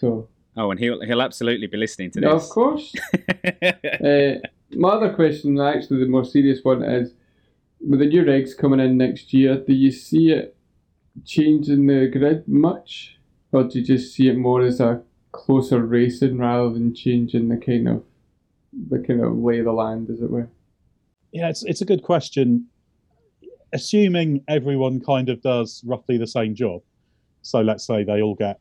So. Oh, and he'll he'll absolutely be listening to this. No, of course. <laughs> uh, my other question, actually, the more serious one is: with the new regs coming in next year, do you see it changing the grid much, or do you just see it more as a closer racing rather than changing the kind of the kind of lay of the land, as it were? Yeah, it's it's a good question. Assuming everyone kind of does roughly the same job, so let's say they all get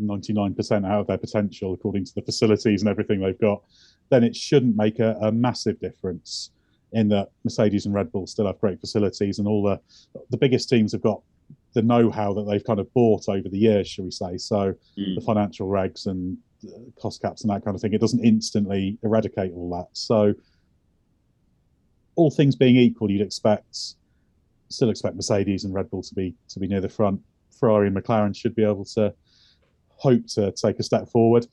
99% out of their potential according to the facilities and everything they've got, then it shouldn't make a, a massive difference in that Mercedes and Red Bull still have great facilities and all the the biggest teams have got the know-how that they've kind of bought over the years, shall we say? So mm. the financial regs and cost caps and that kind of thing, it doesn't instantly eradicate all that. So all things being equal, you'd expect still expect Mercedes and Red Bull to be to be near the front. Ferrari and McLaren should be able to hope to take a step forward.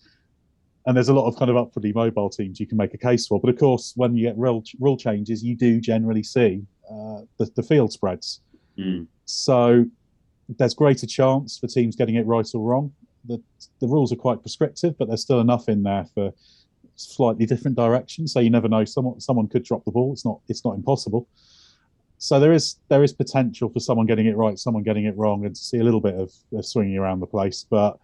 and there's a lot of kind of upwardly mobile teams you can make a case for. But of course, when you get rule rule changes, you do generally see uh, the, the field spreads. Mm. So there's greater chance for teams getting it right or wrong. The the rules are quite prescriptive, but there's still enough in there for slightly different directions. So you never know. Someone someone could drop the ball. It's not it's not impossible. So there is there is potential for someone getting it right, someone getting it wrong, and to see a little bit of, of swinging around the place. But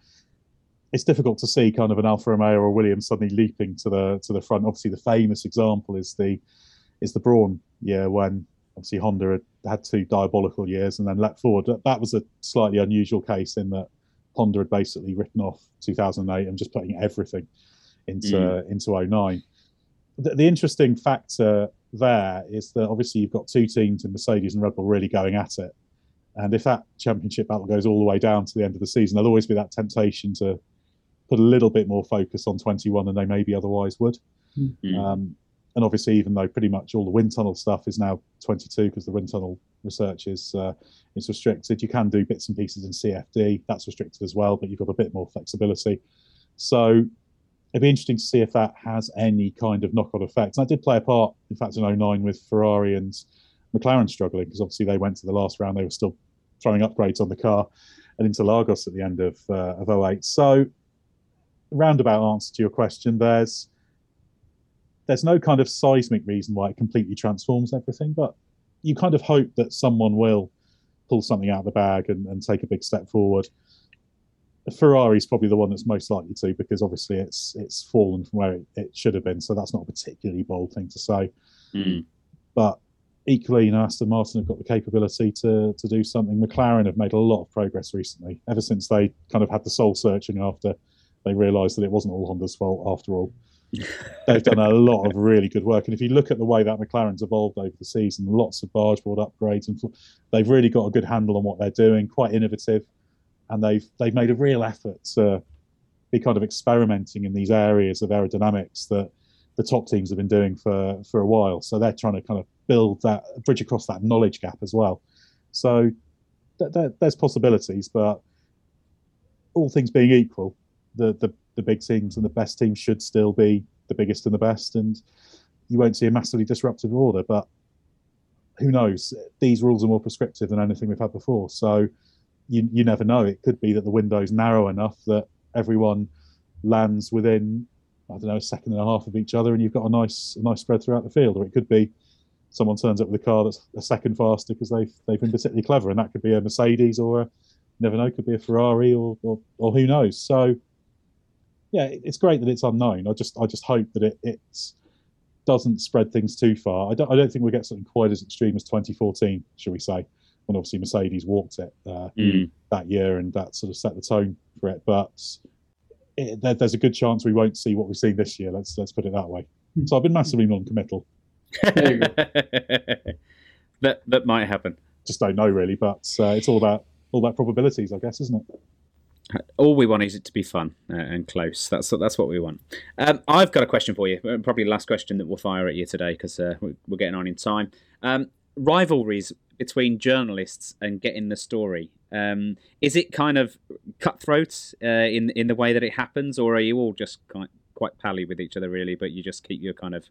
it's difficult to see kind of an Alfa Romeo or Williams suddenly leaping to the to the front. Obviously, the famous example is the is the Brawn year when obviously Honda had had two diabolical years and then leapt forward. That was a slightly unusual case in that Honda had basically written off 2008 and just putting everything into mm. into 09. The, the interesting factor there is that obviously you've got two teams in Mercedes and Red Bull really going at it. And if that championship battle goes all the way down to the end of the season, there'll always be that temptation to put a little bit more focus on 21 than they maybe otherwise would. Mm-hmm. Um, and obviously, even though pretty much all the wind tunnel stuff is now 22 because the wind tunnel research is uh, is restricted, you can do bits and pieces in CFD. That's restricted as well, but you've got a bit more flexibility. So it'd be interesting to see if that has any kind of knock-on effect. And that did play a part, in fact, in 09 with Ferrari and McLaren struggling because obviously they went to the last round. They were still throwing upgrades on the car and Interlagos at the end of uh, of 08. So roundabout answer to your question. There's there's no kind of seismic reason why it completely transforms everything, but you kind of hope that someone will pull something out of the bag and, and take a big step forward. Ferrari is probably the one that's most likely to because obviously it's it's fallen from where it, it should have been, so that's not a particularly bold thing to say. Mm. But equally, you know, Aston Martin have got the capability to to do something. McLaren have made a lot of progress recently, ever since they kind of had the soul searching after they realised that it wasn't all Honda's fault after all. They've done a lot of really good work, and if you look at the way that McLaren's evolved over the season, lots of barge board upgrades, and they've really got a good handle on what they're doing. Quite innovative, and they've they've made a real effort to be kind of experimenting in these areas of aerodynamics that the top teams have been doing for for a while. So they're trying to kind of build that bridge across that knowledge gap as well. So th- th- there's possibilities, but all things being equal, the, the the big teams and the best teams should still be the biggest and the best, and you won't see a massively disruptive order. But who knows? These rules are more prescriptive than anything we've had before, so you you never know. It could be that the window is narrow enough that everyone lands within I don't know a second and a half of each other, and you've got a nice a nice spread throughout the field. Or it could be someone turns up with a car that's a second faster because they've they've been particularly clever, and that could be a Mercedes or a, never know, could be a Ferrari or, or, or who knows. So yeah, it's great that it's unknown. I just I just hope that it it's doesn't spread things too far. I don't I don't think we'll get something quite as extreme as 2014, shall we say, when obviously Mercedes walked it uh, mm. that year and that sort of set the tone for it. But it, there, there's a good chance we won't see what we've seen this year. Let's let's put it that way. Hmm. So I've been massively non-committal. <laughs> that that might happen. Just don't know really, but uh, it's all about all about probabilities, I guess, isn't it? All we want is it to be fun uh, and close. That's that's what we want. Um, I've got a question for you. Uh, probably the last question that we'll fire at you today because uh, we're getting on in time. Um, rivalries between journalists and getting the story. Um, is it kind of cutthroat uh, in in the way that it happens, or are you all just quite, quite pally with each other, really? But you just keep your kind of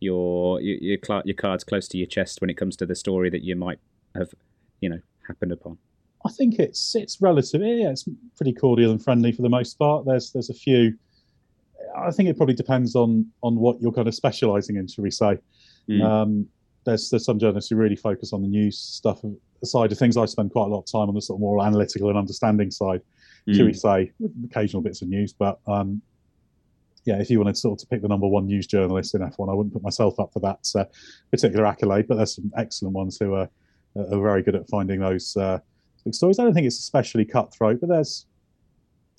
your your your, your cards close to your chest when it comes to the story that you might have, you know, happened upon. I think it's it's relative. Yeah, it's pretty cordial and friendly for the most part. There's there's a few. I think it probably depends on on what you're kind of specialising in, shall we say? Mm. Um, there's there's some journalists who really focus on the news stuff side of things. I spend quite a lot of time on the sort of more analytical and understanding side, mm. shall we say, with occasional bits of news. But um, yeah, if you wanted sort of to pick the number one news journalist in F1, I wouldn't put myself up for that uh, particular accolade. But there's some excellent ones who are are very good at finding those. Uh, stories. I don't think it's especially cutthroat, but there's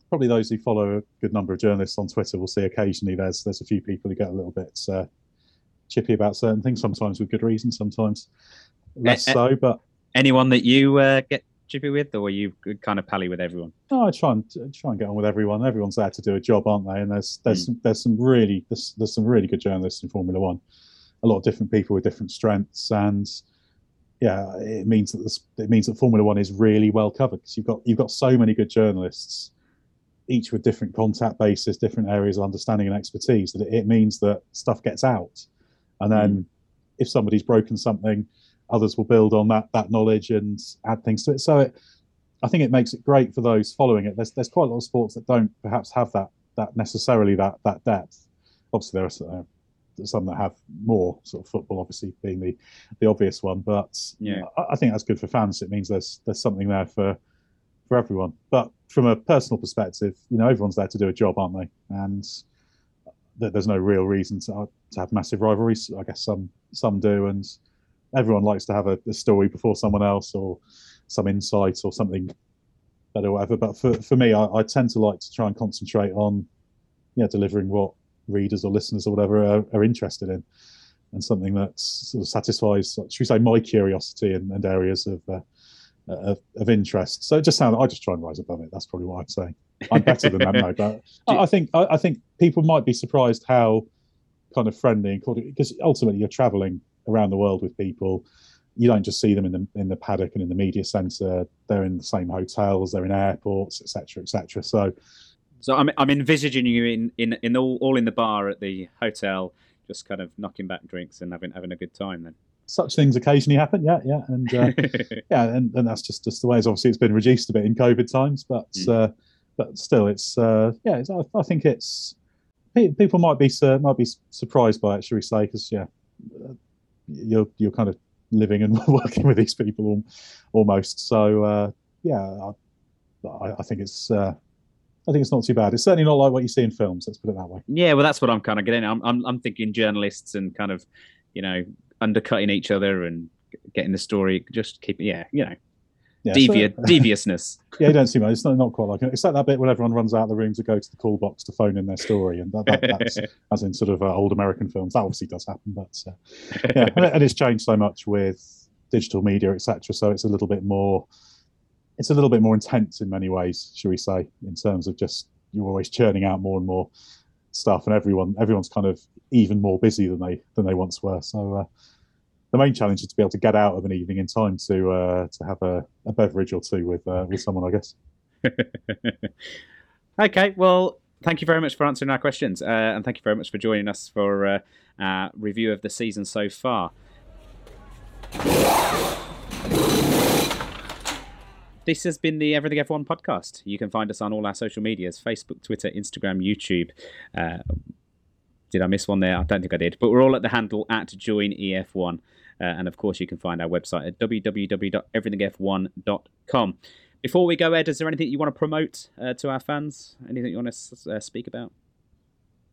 probably those who follow a good number of journalists on Twitter will see occasionally there's there's a few people who get a little bit uh, chippy about certain things, sometimes with good reason, sometimes less a- so. But anyone that you uh, get chippy with, or you kind of pally with everyone? No, I try and try and get on with everyone. Everyone's there to do a job, aren't they? And there's there's mm. some, there's some really there's, there's some really good journalists in Formula One. A lot of different people with different strengths and yeah, it means that this, it means that Formula One is really well covered because you've got you've got so many good journalists each with different contact bases, different areas of understanding and expertise, that it, it means that stuff gets out. And then mm. if somebody's broken something, others will build on that that knowledge and add things to it. So it, I think it makes it great for those following it. There's there's quite a lot of sports that don't perhaps have that that necessarily that that depth. Obviously, there are some that have more sort of football, obviously being the the obvious one. But yeah, I, I think that's good for fans. It means there's there's something there for for everyone. But from a personal perspective, you know, everyone's there to do a job, aren't they? And there's no real reason to, to have massive rivalries. I guess some some do, and everyone likes to have a, a story before someone else or some insight or something better, or whatever. But for for me, I, I tend to like to try and concentrate on yeah delivering what readers or listeners or whatever are, are interested in, and something that sort of satisfies, should we say, my curiosity and, and areas of, uh, of, of interest. So it just sounds. I just try and rise above it. That's probably what I'd say. I'm better than that, no, but <laughs> I, I think I, I, think people might be surprised how kind of friendly and cordial because ultimately you're traveling around the world with people. You don't just see them in the in the paddock and in the media centre. They're in the same hotels. They're in airports, etc., etc. So so I'm I'm envisaging you in in in all all in the bar at the hotel, just kind of knocking back drinks and having having a good time. Then such things occasionally happen, yeah, yeah, and uh, <laughs> yeah, and, and that's just just the way. It's obviously it's been reduced a bit in COVID times, but mm. uh, but still, it's uh, yeah, it's, I, I, think it's people might be uh, might be surprised by it, shall we say? Because yeah, uh, you're you're kind of living and <laughs> working with these people almost. So uh, yeah, I, I think it's I think it's not too bad. It's certainly not like what you see in films. Let's put it that way. Yeah, well, that's what I'm kind of getting. I'm, I'm, I'm thinking journalists and kind of, you know, undercutting each other and getting the story. Just keep, yeah, you know, yeah, Devi- so, <laughs> deviousness. Yeah, you don't see much. It's not, not quite like it. It's like that bit when everyone runs out of the room to go to the call box to phone in their story, and that, that, that's <laughs> as in sort of uh, old American films. That obviously does happen, but uh, yeah, and it's changed so much with digital media, etc. So it's a little bit more it's a little bit more intense in many ways, shall we say, in terms of just you're always churning out more and more stuff, and everyone everyone's kind of even more busy than they than they once were. So uh, the main challenge is to be able to get out of an evening in time to uh, to have a, a, beverage or two with uh, with someone, I guess. <laughs> okay, well, thank you very much for answering our questions, uh, and thank you very much for joining us for uh, review of the season so far. This has been the Everything F1 podcast. You can find us on all our social medias Facebook, Twitter, Instagram, YouTube. Uh, did I miss one there? I don't think I did. But we're all at the handle at joinef1. Uh, and of course, you can find our website at www.everythingf1.com. Before we go, Ed, is there anything you want to promote uh, to our fans? Anything you want to uh, speak about?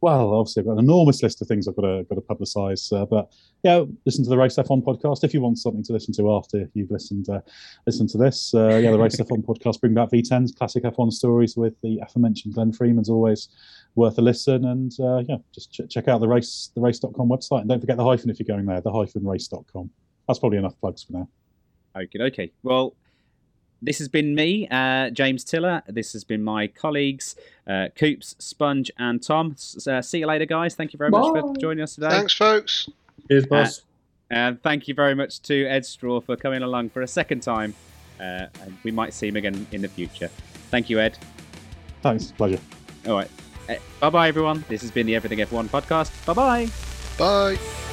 Well, obviously, I've got an enormous list of things I've got to got to publicise. Uh, but yeah, listen to the Race F1 podcast if you want something to listen to after you've listened uh, to this. Uh, yeah, the Race F1 podcast, bring back V10s, classic F1 stories with the aforementioned Glenn Freeman's always worth a listen. And uh, yeah, just ch- check out the race the race.com website and don't forget the hyphen if you're going there, the hyphen race.com. That's probably enough plugs for now. Okay, okay. Well, this has been me, uh, James Tiller. This has been my colleagues, uh, Coops, Sponge, and Tom. Uh, see you later, guys. Thank you very Bye. much for joining us today. Thanks, folks. Cheers, boss. Uh, and thank you very much to Ed Straw for coming along for a second time. Uh, and we might see him again in the future. Thank you, Ed. Thanks. Pleasure. All right. Uh, bye bye, everyone. This has been the Everything F1 podcast. Bye-bye. Bye.